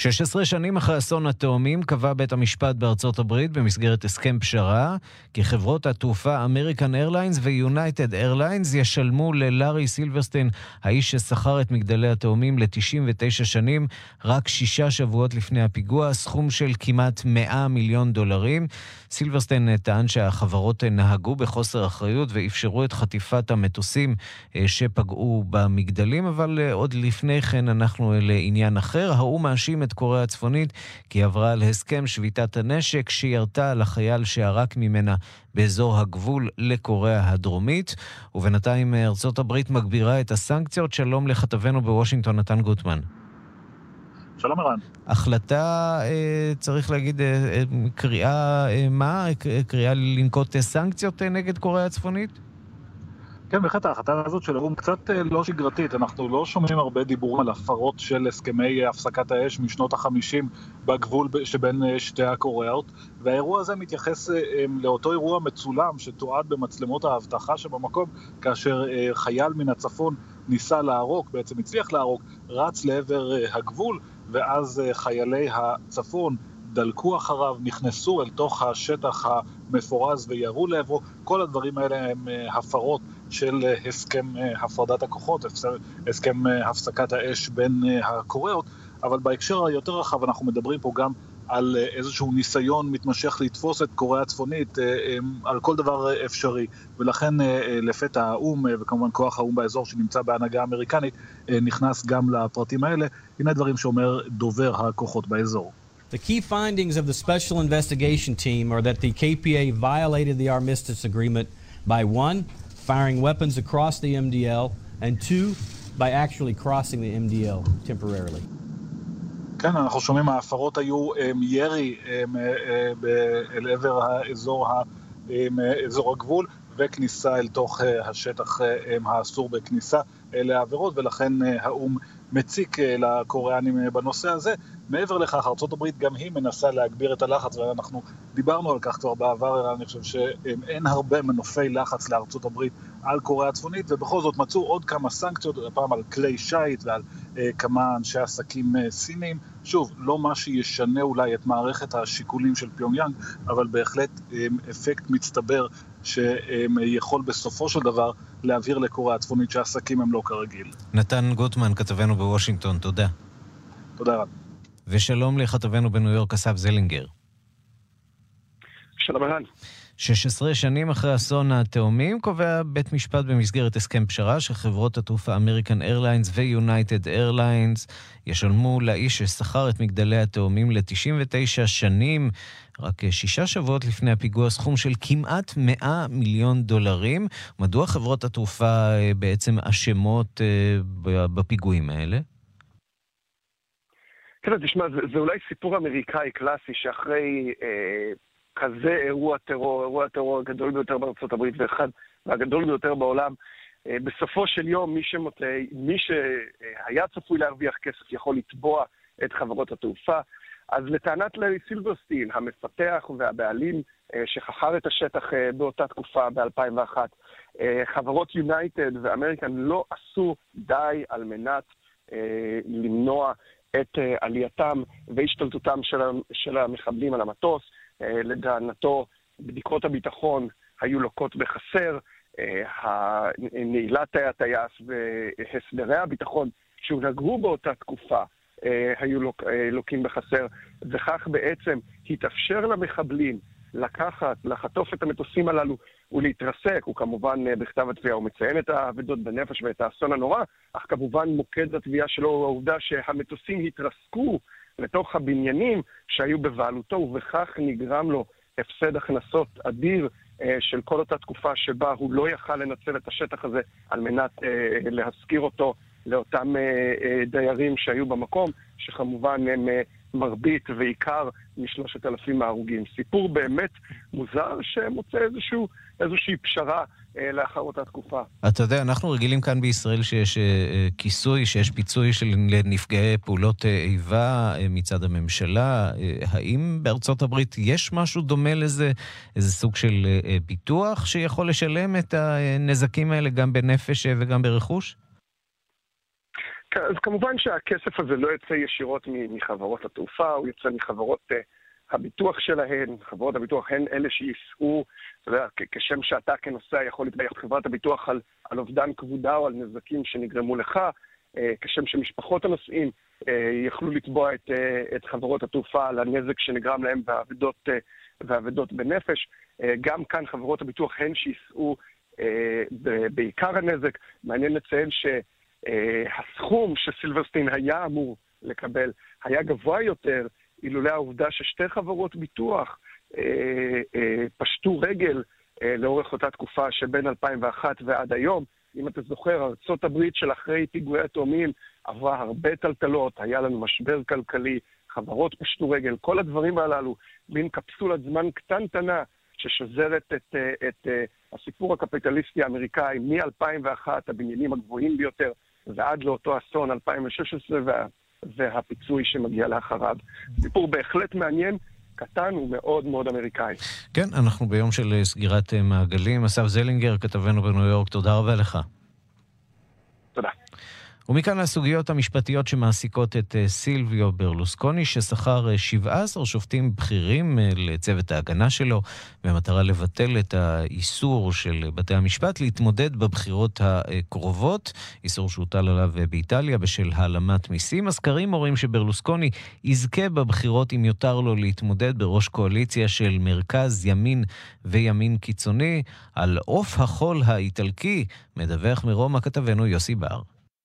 16 שנים אחרי אסון התאומים קבע בית המשפט בארצות הברית במסגרת הסכם פשרה כי חברות התעופה אמריקן איירליינס ויונייטד איירליינס ישלמו ללארי סילברסטיין, האיש ששכר את מגדלי התאומים ל-99 שנים, רק שישה שבועות לפני הפיגוע, סכום של כמעט 100 מיליון דולרים. סילברסטיין טען שהחברות נהגו בחוסר אחריות ואפשרו את חטיפת המטוסים אה, שפגעו במגדלים, אבל אה, עוד לפני כן אנחנו לעניין אחר. האו"ם מאשים את קוריאה הצפונית כי עברה על הסכם שביתת הנשק שירתה על החייל שערק ממנה באזור הגבול לקוריאה הדרומית. ובינתיים אה, ארצות הברית מגבירה את הסנקציות. שלום לכתבנו בוושינגטון, נתן גוטמן. שלום ערן. החלטה, אה, צריך להגיד, אה, קריאה, מה? קריאה לנקוט סנקציות נגד קוריאה הצפונית? כן, בהחלט ההחלטה הזאת של האו"ם קצת לא שגרתית, אנחנו לא שומעים הרבה דיבורים על הפרות של הסכמי הפסקת האש משנות החמישים בגבול שבין שתי הקוריאות, והאירוע הזה מתייחס לאותו אירוע מצולם שתועד במצלמות האבטחה שבמקום, כאשר חייל מן הצפון ניסה להרוג, בעצם הצליח להרוג, רץ לעבר הגבול, ואז חיילי הצפון דלקו אחריו, נכנסו אל תוך השטח המפורז וירו לעברו, כל הדברים האלה הם הפרות של הסכם הפרדת הכוחות, הסכם הפסקת האש בין הקוריאות, אבל בהקשר היותר רחב אנחנו מדברים פה גם על איזשהו ניסיון מתמשך לתפוס את קוריאה הצפונית על כל דבר אפשרי, ולכן לפתע האו"ם, וכמובן כוח האו"ם באזור שנמצא בהנהגה האמריקנית, נכנס גם לפרטים האלה. הנה הדברים שאומר דובר הכוחות באזור. The key findings of the Special Investigation Team are that the KPA violated the armistice agreement by one, firing weapons across the MDL, and two, by actually crossing the MDL temporarily. כן, אנחנו שומעים, ההפרות היו ירי אל עבר האזור, אזור הגבול וכניסה אל תוך השטח האסור בכניסה. אלה העבירות, ולכן האו"ם מציק לקוריאנים בנושא הזה. מעבר לכך, ארה"ב גם היא מנסה להגביר את הלחץ, ואנחנו דיברנו על כך כבר בעבר, אני חושב שאין הרבה מנופי לחץ לארה"ב על קוריאה הצפונית, ובכל זאת מצאו עוד כמה סנקציות, הפעם על כלי שיט ועל אה, כמה אנשי עסקים אה, סינים. שוב, לא מה שישנה אולי את מערכת השיקולים של פיונגיאנג, אבל בהחלט אה, אפקט מצטבר שיכול בסופו של דבר להבהיר לקוריאה הצפונית שהעסקים הם לא כרגיל. נתן גוטמן, כתבנו בוושינגטון, תודה. תודה רבה. ושלום לכתבנו בניו יורק, אסף זלינגר. שלום אהלן. 16 שנים אחרי אסון התאומים, קובע בית משפט במסגרת הסכם פשרה שחברות התעופה אמריקן איירליינס ויונייטד איירליינס ישלמו לאיש ששכר את מגדלי התאומים ל-99 שנים, רק שישה שבועות לפני הפיגוע, סכום של כמעט 100 מיליון דולרים. מדוע חברות התעופה בעצם אשמות בפיגועים האלה? תראה, תשמע, זה, זה אולי סיפור אמריקאי קלאסי שאחרי אה, כזה אירוע טרור, אירוע הטרור הגדול ביותר בארצות הברית ואחד והגדול ביותר בעולם, אה, בסופו של יום מי, שמות, מי שהיה צפוי להרוויח כסף יכול לתבוע את חברות התעופה. אז לטענת לארי סילברסטין, המפתח והבעלים אה, שחכר את השטח אה, באותה תקופה ב-2001, אה, חברות יונייטד ואמריקן לא עשו די על מנת אה, למנוע את עלייתם והשתלטותם של, של המחבלים על המטוס. Uh, לדענתו, בדיקות הביטחון היו לוקות בחסר, נעילת תאי הטייס והסדרי הביטחון שהונהגו באותה תקופה היו לוקים בחסר, וכך בעצם התאפשר למחבלים לקחת, לחטוף את המטוסים הללו ולהתרסק. הוא כמובן, בכתב התביעה, הוא מציין את האבדות בנפש ואת האסון הנורא, אך כמובן מוקד התביעה שלו הוא העובדה שהמטוסים התרסקו לתוך הבניינים שהיו בבעלותו, ובכך נגרם לו הפסד הכנסות אדיר אה, של כל אותה תקופה שבה הוא לא יכל לנצל את השטח הזה על מנת אה, להשכיר אותו לאותם אה, דיירים שהיו במקום, שכמובן הם מרבית ועיקר משלושת אלפים ההרוגים. סיפור באמת מוזר שמוצא איזשהו, איזושהי פשרה לאחר אותה תקופה. אתה יודע, אנחנו רגילים כאן בישראל שיש אה, אה, כיסוי, שיש פיצוי של נפגעי פעולות איבה מצד הממשלה. האם בארצות הברית יש משהו דומה לזה, איזה סוג של ביטוח שיכול לשלם את הנזקים האלה גם בנפש וגם ברכוש? אז כמובן שהכסף הזה לא יוצא ישירות מחברות התעופה, הוא יוצא מחברות הביטוח שלהן, חברות הביטוח הן אלה שיישאו, אתה יודע, כשם שאתה כנוסע יכול להתבייח חברת הביטוח על, על אובדן כבודה או על נזקים שנגרמו לך, אה, כשם שמשפחות הנוסעים אה, יכלו לתבוע את, אה, את חברות התעופה על הנזק שנגרם להם והאבדות, והאבדות בנפש. גם כאן חברות הביטוח הן שיישאו בעיקר הנזק. מעניין לציין שהסכום שסילברסטין היה אמור לקבל היה גבוה יותר אילולא העובדה ששתי חברות ביטוח אה, אה, פשטו רגל אה, לאורך אותה תקופה שבין 2001 ועד היום. אם אתה זוכר, ארצות הברית של אחרי פיגועי התאומים עברה הרבה טלטלות, היה לנו משבר כלכלי, חברות פשטו רגל, כל הדברים הללו, מין קפסולת זמן קטנטנה ששוזרת את, אה, את, את אה, הסיפור הקפיטליסטי האמריקאי מ-2001, הבניינים הגבוהים ביותר, ועד לאותו אסון 2016 וה, והפיצוי שמגיע לאחריו. סיפור בהחלט מעניין. קטן ומאוד מאוד אמריקאי. כן, אנחנו ביום של סגירת אה, מעגלים. אסף זלינגר, כתבנו בניו יורק, תודה רבה לך. ומכאן לסוגיות המשפטיות שמעסיקות את אה, סילביו ברלוסקוני, ששכר 17 אה, שופטים בכירים אה, לצוות ההגנה שלו, במטרה לבטל את האיסור של בתי המשפט להתמודד בבחירות הקרובות, איסור שהוטל עליו באיטליה בשל העלמת מיסים. הסקרים אומרים שברלוסקוני יזכה בבחירות אם יותר לו להתמודד בראש קואליציה של מרכז, ימין וימין קיצוני. על עוף החול האיטלקי מדווח מרומא כתבנו יוסי בר.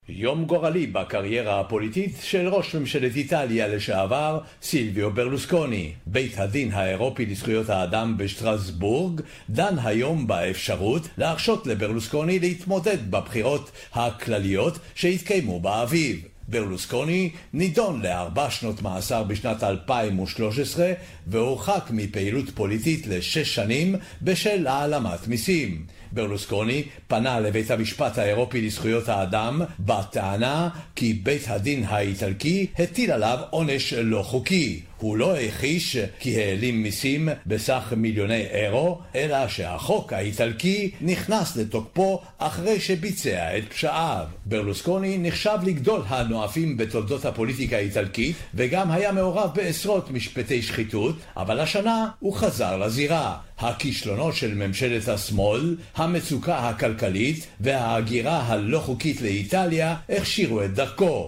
יום גורלי בקריירה הפוליטית של ראש ממשלת איטליה לשעבר, סילביו ברלוסקוני. בית הדין האירופי לזכויות האדם בשטרסבורג דן היום באפשרות להרשות לברלוסקוני להתמודד בבחירות הכלליות שהתקיימו באביב. ברלוסקוני נידון לארבע שנות מאסר בשנת 2013 והורחק מפעילות פוליטית לשש שנים בשל העלמת מיסים. ברלוסקוני פנה לבית המשפט האירופי לזכויות האדם בטענה כי בית הדין האיטלקי הטיל עליו עונש לא חוקי. הוא לא הכחיש כי העלים מיסים בסך מיליוני אירו, אלא שהחוק האיטלקי נכנס לתוקפו אחרי שביצע את פשעיו. ברלוסקוני נחשב לגדול הנואפים בתולדות הפוליטיקה האיטלקית, וגם היה מעורב בעשרות משפטי שחיתות, אבל השנה הוא חזר לזירה. הכישלונות של ממשלת השמאל, המצוקה הכלכלית וההגירה הלא חוקית לאיטליה הכשירו את דרכו.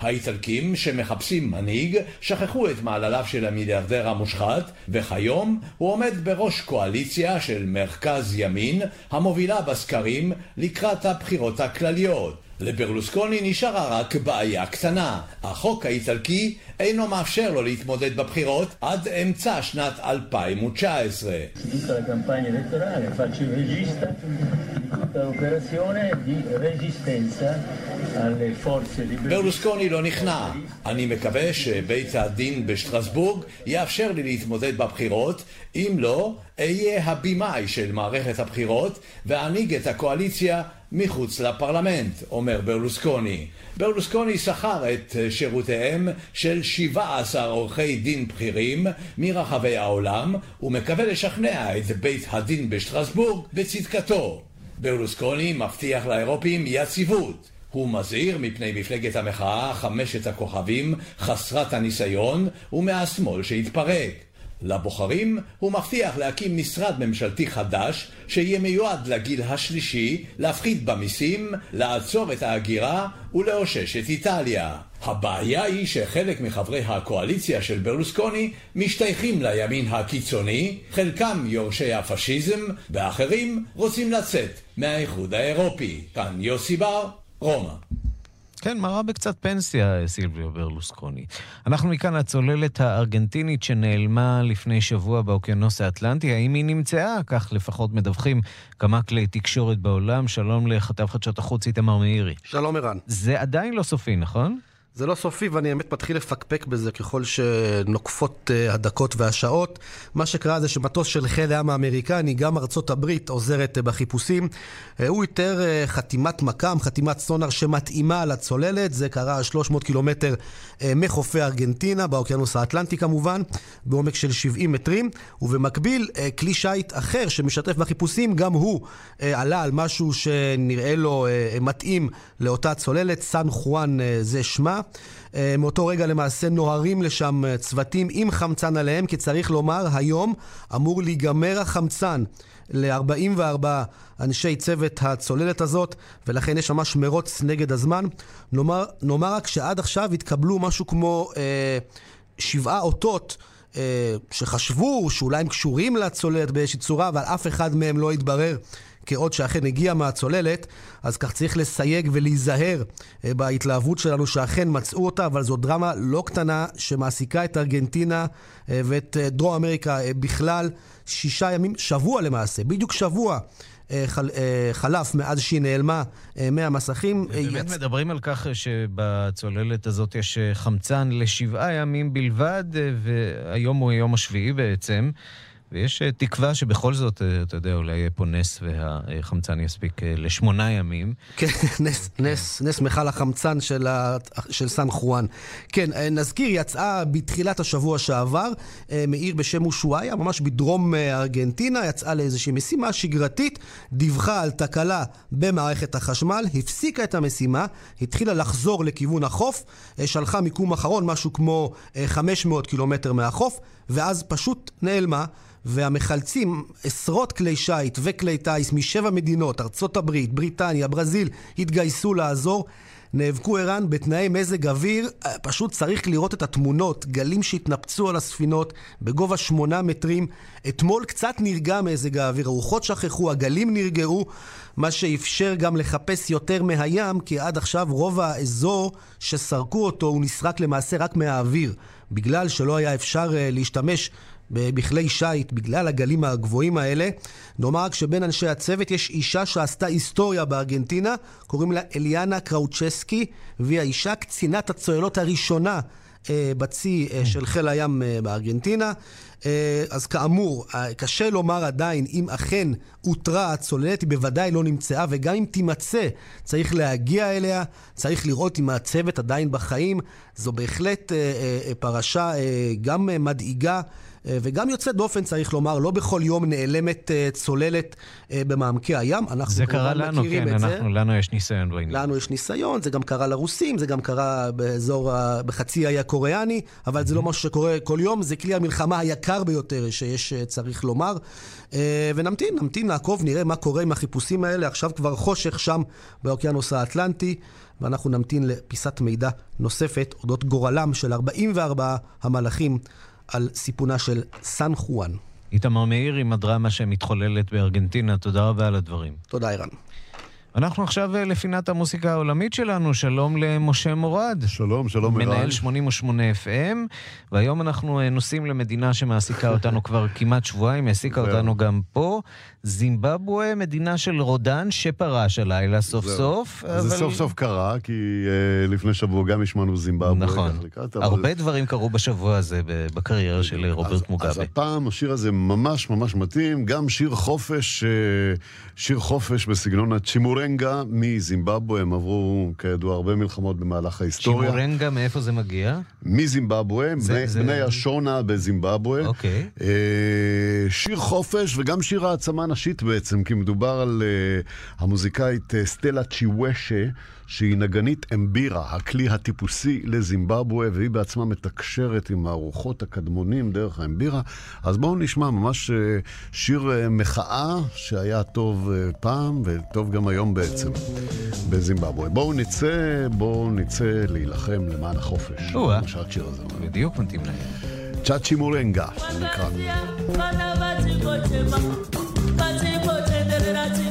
האיטלקים שמחפשים מנהיג שכחו את מעלליו של המיליארדר המושחת וכיום הוא עומד בראש קואליציה של מרכז ימין המובילה בסקרים לקראת הבחירות הכלליות. לברלוסקוני נשארה רק בעיה קטנה, החוק האיטלקי אינו מאפשר לו להתמודד בבחירות עד אמצע שנת 2019. ברלוסקוני לא נכנע. אני מקווה שבית הדין בשטרסבורג יאפשר לי להתמודד בבחירות, אם לא, אהיה הבמאי של מערכת הבחירות ואנהיג את הקואליציה מחוץ לפרלמנט, אומר ברלוסקוני. ברלוסקוני שכר את שירותיהם של 17 עורכי דין בכירים מרחבי העולם ומקווה לשכנע את בית הדין בשטרסבורג בצדקתו. ברלוסקוני מבטיח לאירופים יציבות. הוא מזהיר מפני מפלגת המחאה חמשת הכוכבים חסרת הניסיון ומהשמאל שהתפרק. לבוחרים הוא מבטיח להקים משרד ממשלתי חדש שיהיה מיועד לגיל השלישי, להפחית במיסים, לעצור את ההגירה ולאושש את איטליה. הבעיה היא שחלק מחברי הקואליציה של ברלוסקוני משתייכים לימין הקיצוני, חלקם יורשי הפשיזם, ואחרים רוצים לצאת מהאיחוד האירופי. כאן יוסי בר, רומא. כן, מראה בקצת פנסיה, סילביו ברלוסקוני. אנחנו מכאן לצוללת הארגנטינית שנעלמה לפני שבוע באוקיינוס האטלנטי. האם היא נמצאה? כך לפחות מדווחים כמה כלי תקשורת בעולם. שלום לכתב חדשות החוץ איתמר מאירי. שלום ערן. זה עדיין לא סופי, נכון? זה לא סופי ואני באמת מתחיל לפקפק בזה ככל שנוקפות uh, הדקות והשעות. מה שקרה זה שמטוס של חיל הים האמריקני, גם ארצות הברית עוזרת uh, בחיפושים. Uh, הוא איתר חתימת מקם, חתימת סונאר שמתאימה לצוללת. זה קרה 300 קילומטר מחופי ארגנטינה, באוקיינוס האטלנטי כמובן, בעומק של 70 מטרים. ובמקביל, כלי שיט אחר שמשתף בחיפושים, גם הוא עלה על משהו שנראה לו מתאים לאותה צוללת. סן חואן זה שמה. אה, מאותו רגע למעשה נוהרים לשם אה, צוותים עם חמצן עליהם, כי צריך לומר, היום אמור להיגמר החמצן ל-44 אנשי צוות הצוללת הזאת, ולכן יש ממש מרוץ נגד הזמן. נאמר, נאמר רק שעד עכשיו התקבלו משהו כמו אה, שבעה אותות. אה, שחשבו שאולי הם קשורים לצוללת באיזושהי צורה, אבל אף אחד מהם לא התברר כאות שאכן הגיע מהצוללת, אז כך צריך לסייג ולהיזהר אה, בהתלהבות שלנו שאכן מצאו אותה, אבל זו דרמה לא קטנה שמעסיקה את ארגנטינה אה, ואת אה, דרום אמריקה בכלל. שישה ימים, שבוע למעשה, בדיוק שבוע. חל, חלף מאז שהיא נעלמה מהמסכים. באמת יצ... מדברים על כך שבצוללת הזאת יש חמצן לשבעה ימים בלבד, והיום הוא היום השביעי בעצם. ויש אה, תקווה שבכל זאת, אה, אתה יודע, אולי יהיה פה נס והחמצן יספיק אה, לשמונה ימים. כן, *laughs* נס, נס, נס מכל החמצן של, ה, של סן חואן. כן, נזכיר, יצאה בתחילת השבוע שעבר מעיר בשם אושואיה, ממש בדרום ארגנטינה, יצאה לאיזושהי משימה שגרתית, דיווחה על תקלה במערכת החשמל, הפסיקה את המשימה, התחילה לחזור לכיוון החוף, שלחה מיקום אחרון, משהו כמו 500 קילומטר מהחוף, ואז פשוט נעלמה. והמחלצים, עשרות כלי שיט וכלי טיס משבע מדינות, ארצות הברית, בריטניה, ברזיל, התגייסו לעזור. נאבקו ערן בתנאי מזג אוויר, אה, פשוט צריך לראות את התמונות, גלים שהתנפצו על הספינות בגובה שמונה מטרים. אתמול קצת נרגע מזג האוויר, הרוחות שכחו, הגלים נרגעו, מה שאפשר גם לחפש יותר מהים, כי עד עכשיו רוב האזור שסרקו אותו הוא נסרק למעשה רק מהאוויר. בגלל שלא היה אפשר uh, להשתמש בכלי שיט בגלל הגלים הגבוהים האלה. נאמר רק שבין אנשי הצוות יש אישה שעשתה היסטוריה בארגנטינה, קוראים לה אליאנה קראוצ'סקי, והיא האישה קצינת הצוללות הראשונה אה, בצי אה, של חיל הים אה, בארגנטינה. אה, אז כאמור, אה, קשה לומר עדיין אם אכן אותרה הצוללת, היא בוודאי לא נמצאה, וגם אם תימצא, צריך להגיע אליה, צריך לראות אם הצוות עדיין בחיים. זו בהחלט אה, אה, פרשה אה, גם אה, מדאיגה. וגם יוצאת דופן, צריך לומר, לא בכל יום נעלמת צוללת במעמקי הים. אנחנו זה קרה לנו, כן, אנחנו, לנו יש ניסיון בעניין. לנו יש ניסיון, זה גם קרה לרוסים, זה גם קרה באזור, בחצי האי הקוריאני, אבל זה לא משהו שקורה כל יום, זה כלי המלחמה היקר ביותר שיש, צריך לומר. ונמתין, נמתין, נעקוב, נראה מה קורה עם החיפושים האלה. עכשיו כבר חושך שם באוקיינוס האטלנטי. ואנחנו נמתין לפיסת מידע נוספת אודות גורלם של 44 המלאכים על סיפונה של סן חואן. איתמר מאיר עם הדרמה שמתחוללת בארגנטינה, תודה רבה על הדברים. תודה, אירן. אנחנו עכשיו אה, לפינת המוסיקה העולמית שלנו, שלום למשה מורד. שלום, שלום ערן. מנהל 88 FM, והיום אנחנו אה, נוסעים למדינה שמעסיקה *laughs* אותנו כבר כמעט שבועיים, העסיקה אותנו גם פה. זימבבואה, מדינה של רודן שפרש הלילה סוף זהו. סוף. אבל... זה סוף סוף קרה, כי uh, לפני שבוע גם השמענו זימבבואה. נכון. לקראת, אבל... הרבה דברים קרו בשבוע הזה בקריירה של רוברט מוגאבה. אז הפעם השיר הזה ממש ממש מתאים, גם שיר חופש, שיר חופש בסגנון הצ'ימורנגה מזימבבואה. הם עברו, כידוע, הרבה מלחמות במהלך ההיסטוריה. צ'ימורנגה, מאיפה זה מגיע? מזימבבואה, בני, זה... בני השונה בזימבבואה. אוקיי. Uh, שיר חופש וגם שיר העצמה נשית בעצם, כי מדובר על uh, המוזיקאית uh, סטלה צ'יוושה, שהיא נגנית אמבירה, הכלי הטיפוסי לזימבבואה, והיא בעצמה מתקשרת עם הרוחות הקדמונים דרך האמבירה. אז בואו נשמע ממש אה, שיר אה, מחאה שהיה טוב אה, פעם וטוב גם היום בעצם בזימבבואה. בואו נצא, בואו נצא להילחם למען החופש. או-אה. כמו שהשיר הזה אומר. בדיוק מתאים להם. צ'אצ'י מורנגה, נקרא. Let it you.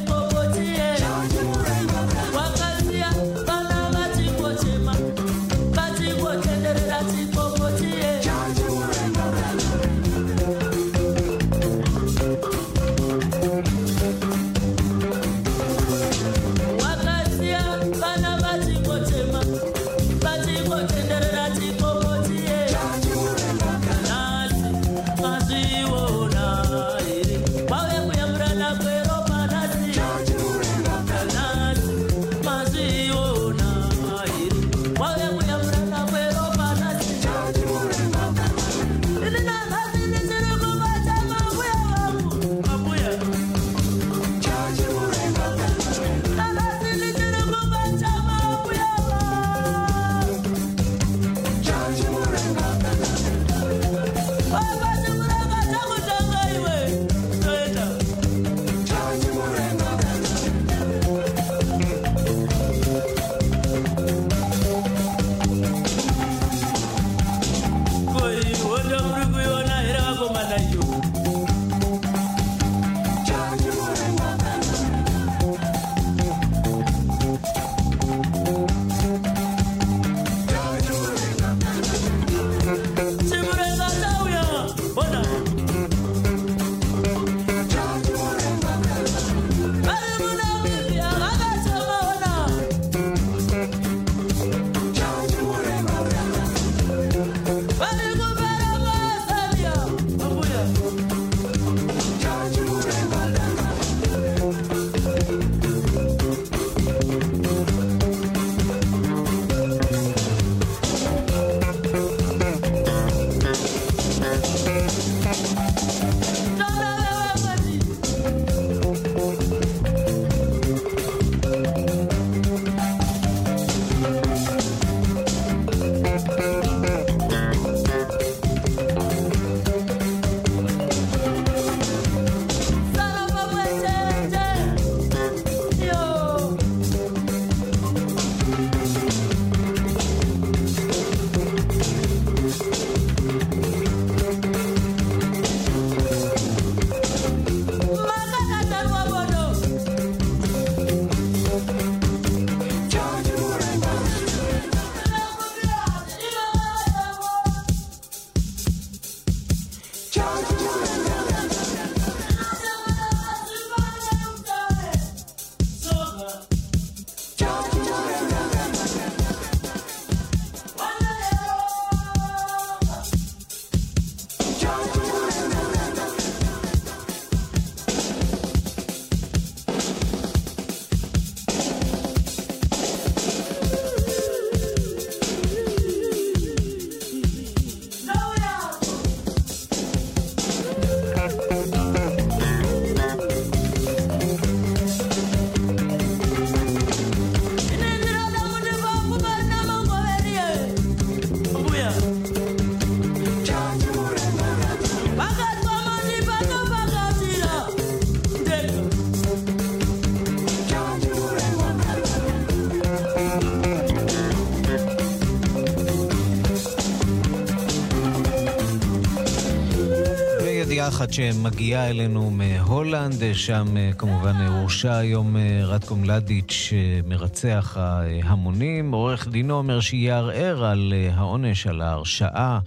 אחת שמגיעה אלינו מהולנד, שם אה, כמובן הורשע היום אה, רטקו מלדיץ', אה, מרצח ההמונים. עורך דינו אומר שיערער על אה, העונש, על ההרשעה.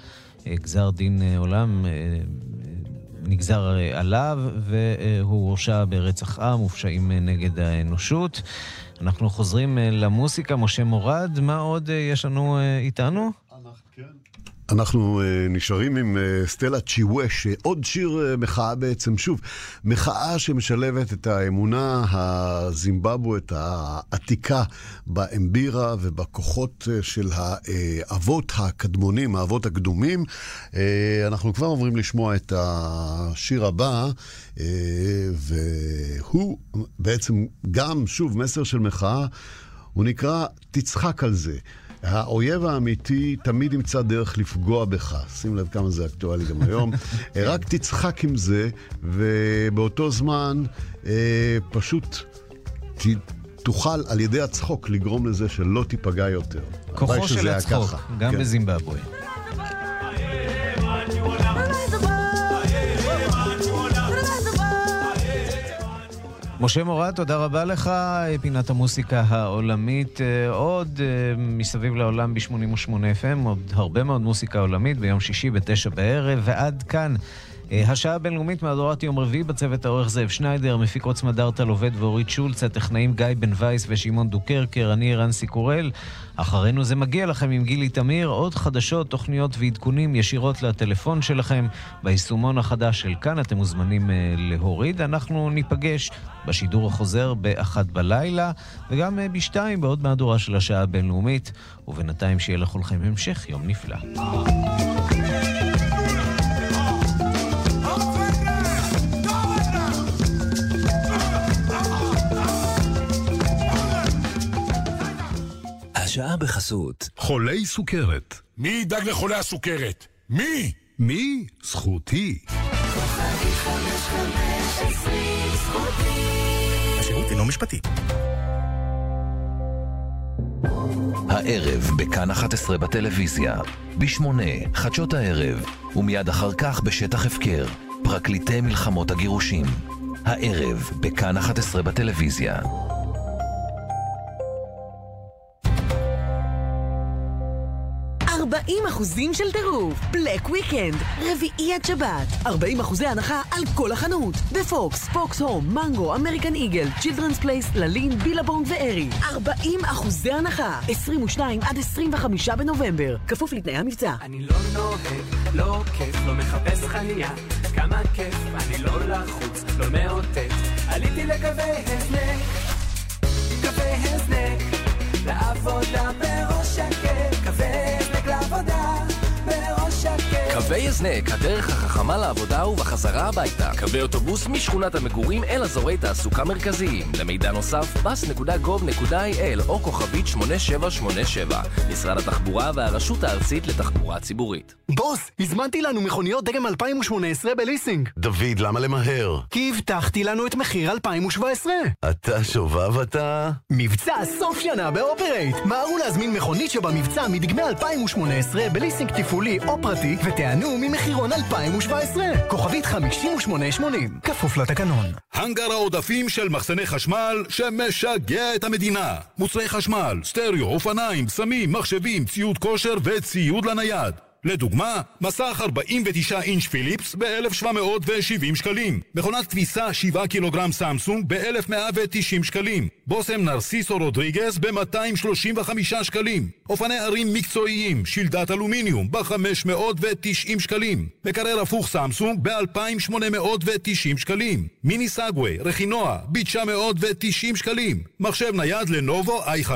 אה, גזר דין אה, עולם אה, נגזר אה, עליו, והוא הורשע ברצח עם ופשעים אה, נגד האנושות. אנחנו חוזרים אה, למוסיקה. משה מורד, מה עוד אה, יש לנו אה, איתנו? אנחנו uh, נשארים עם uh, סטלה צ'יוואש, עוד שיר uh, מחאה בעצם, שוב, מחאה שמשלבת את האמונה הזימבבואית העתיקה באמבירה ובכוחות uh, של האבות הקדמונים, האבות הקדומים. Uh, אנחנו כבר עוברים לשמוע את השיר הבא, uh, והוא בעצם גם, שוב, מסר של מחאה. הוא נקרא תצחק על זה. האויב האמיתי תמיד ימצא דרך לפגוע בך. שים לב כמה זה אקטואלי גם היום. *laughs* רק תצחק עם זה, ובאותו זמן אה, פשוט ת, תוכל על ידי הצחוק לגרום לזה שלא תיפגע יותר. כוחו של הצחוק, גם כן. בזימבבואה. משה מורד, תודה רבה לך. פינת המוסיקה העולמית, אה, עוד אה, מסביב לעולם ב-88 FM, עוד הרבה מאוד מוסיקה עולמית ביום שישי בתשע בערב, ועד כאן. אה, השעה הבינלאומית מהדורת יום רביעי בצוות העורך זאב שניידר, מפיק עוצמה דארטל עובד ואורית שולץ, הטכנאים גיא בן וייס ושמעון דוקרקר, אני רנסי קורל. אחרינו זה מגיע לכם עם גילי תמיר, עוד חדשות, תוכניות ועדכונים ישירות לטלפון שלכם ביישומון החדש של כאן, אתם מוזמנים uh, להוריד. אנחנו ניפגש בשידור החוזר באחת בלילה, וגם uh, בשתיים בעוד מהדורה של השעה הבינלאומית, ובינתיים שיהיה לכולכם המשך יום נפלא. השעה בחסות. חולי סוכרת. מי ידאג לחולי הסוכרת? מי? מי? זכותי. השירות אינו משפטי. הערב בכאן 11 בטלוויזיה, ב-8 חדשות הערב, ומיד אחר כך בשטח הפקר, פרקליטי מלחמות הגירושים. הערב בכאן 11 בטלוויזיה. 40 אחוזים של טירוף. Black Weekend, רביעי עד שבת. 40 אחוזי הנחה על כל החנות. בפוקס, פוקס הום, מנגו, אמריקן איגל, צ'ילדרנס פלייס, ללין, בילבונג וארי. 40 אחוזי הנחה. 22 עד 25 בנובמבר. כפוף לתנאי המבצע. אני לא נוהג, לא כיף, לא מחפש חניה. כמה כיף, אני לא לחוץ, לא מאותת. עליתי לקווי הזנק, קווי הזנק, לעבודה בראש קווי הזנק, הדרך החכמה לעבודה ובחזרה הביתה. קווי אוטובוס משכונת המגורים אל אזורי תעסוקה מרכזיים. למידע נוסף, bus.gov.il או כוכבית 8787. משרד התחבורה והרשות הארצית לתחבורה ציבורית. בוס, הזמנתי לנו מכוניות דגם 2018 בליסינג. דוד, למה למהר? כי הבטחתי לנו את מחיר 2017. אתה שובב אתה? מבצע סוף שנה באופרייט. מהרו להזמין מכונית שבמבצע מדגמי 2018 בליסינג תפעולי או פרטי, ותיהנו ממחירון 2017. כוכבית 5880. כפוף לתקנון. הנגר העודפים של מחסני חשמל שמשגע את המדינה. מוצרי חשמל, סטריאו, אופניים, סמים, מחשבים, ציוד כושר וציוד לנייד. לדוגמה, מסך 49 אינץ' פיליפס ב-1770 שקלים. מכונת כביסה 7 קילוגרם סמסונג ב-1190 שקלים. בושם נרסיסו רודריגז ב-235 שקלים. אופני הרים מקצועיים, שלדת אלומיניום ב-590 שקלים. מקרר הפוך סמסונג ב-2890 שקלים. מיני סגווי, רכינוע ב-990 שקלים. מחשב נייד לנובו i5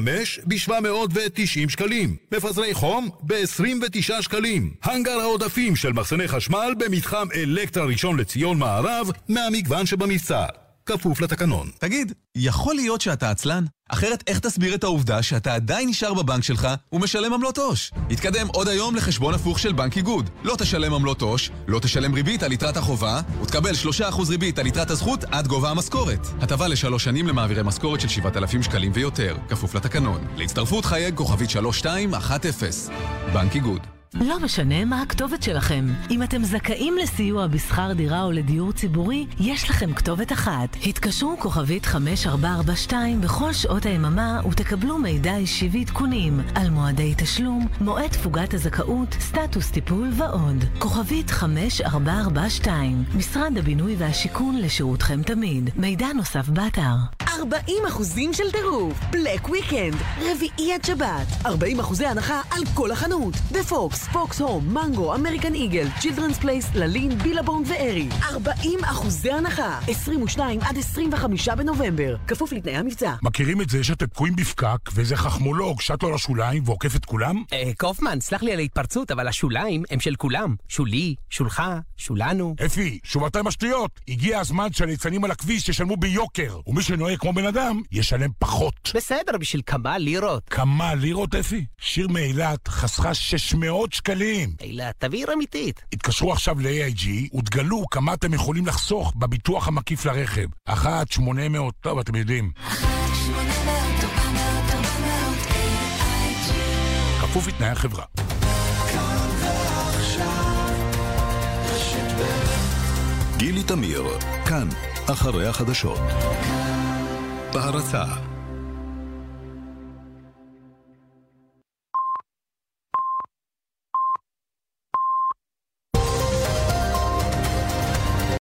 ב-790 שקלים. מפזרי חום ב-29 שקלים. הנגר העודפים של מחסני חשמל במתחם אלקטרה ראשון לציון מערב מהמגוון שבמבצע. כפוף לתקנון. תגיד, יכול להיות שאתה עצלן? אחרת איך תסביר את העובדה שאתה עדיין נשאר בבנק שלך ומשלם עמלות עו"ש? התקדם עוד היום לחשבון הפוך של בנק איגוד. לא תשלם עמלות עו"ש, לא תשלם ריבית על יתרת החובה, ותקבל 3% ריבית על יתרת הזכות עד גובה המשכורת. הטבה לשלוש שנים למעבירי משכורת של 7,000 שקלים ויותר, כפוף לתקנון. להצטרפות חייג כוכבית 3210. בנק איגוד. לא משנה מה הכתובת שלכם. אם אתם זכאים לסיוע בשכר דירה או לדיור ציבורי, יש לכם כתובת אחת. התקשרו כוכבית 5442 בכל שעות היממה ותקבלו מידע אישי ועדכונים על מועדי תשלום, מועד תפוגת הזכאות, סטטוס טיפול ועוד. כוכבית 5442 משרד הבינוי והשיכון לשירותכם תמיד. מידע נוסף באתר. 40 אחוזים של טירוף. בלק וויקנד, רביעי עד שבת. 40 אחוזי הנחה על כל החנות. בפוקס, פוקס הום, מנגו, אמריקן איגל, צ'ילדרנס פלייס, ללין, בילבונג וארי. 40 אחוזי הנחה. 22 עד 25 בנובמבר. כפוף לתנאי המבצע. מכירים את זה שאתם תקועים בפקק, ואיזה חכמולוג שט לו לשוליים ועוקף את כולם? אה, קופמן, סלח לי על ההתפרצות, אבל השוליים הם של כולם. שולי, שולך, שולנו. אפי, שובעתיים השטויות. הגיע הזמן שהליצנים על הכביש ישלמו ביוקר, ומי שנוהג כמו כמו בן אדם, ישלם פחות. בסדר, בשביל כמה לירות. כמה לירות, אפי? שיר מאילת חסכה 600 שקלים. אילת, תבהיר אמיתית. התקשרו עכשיו ל-AIG ותגלו כמה אתם יכולים לחסוך בביטוח המקיף לרכב. אחת, 800, טוב, אתם יודעים. כפוף לתנאי החברה. גילי תמיר, כאן, אחרי החדשות. בהרצה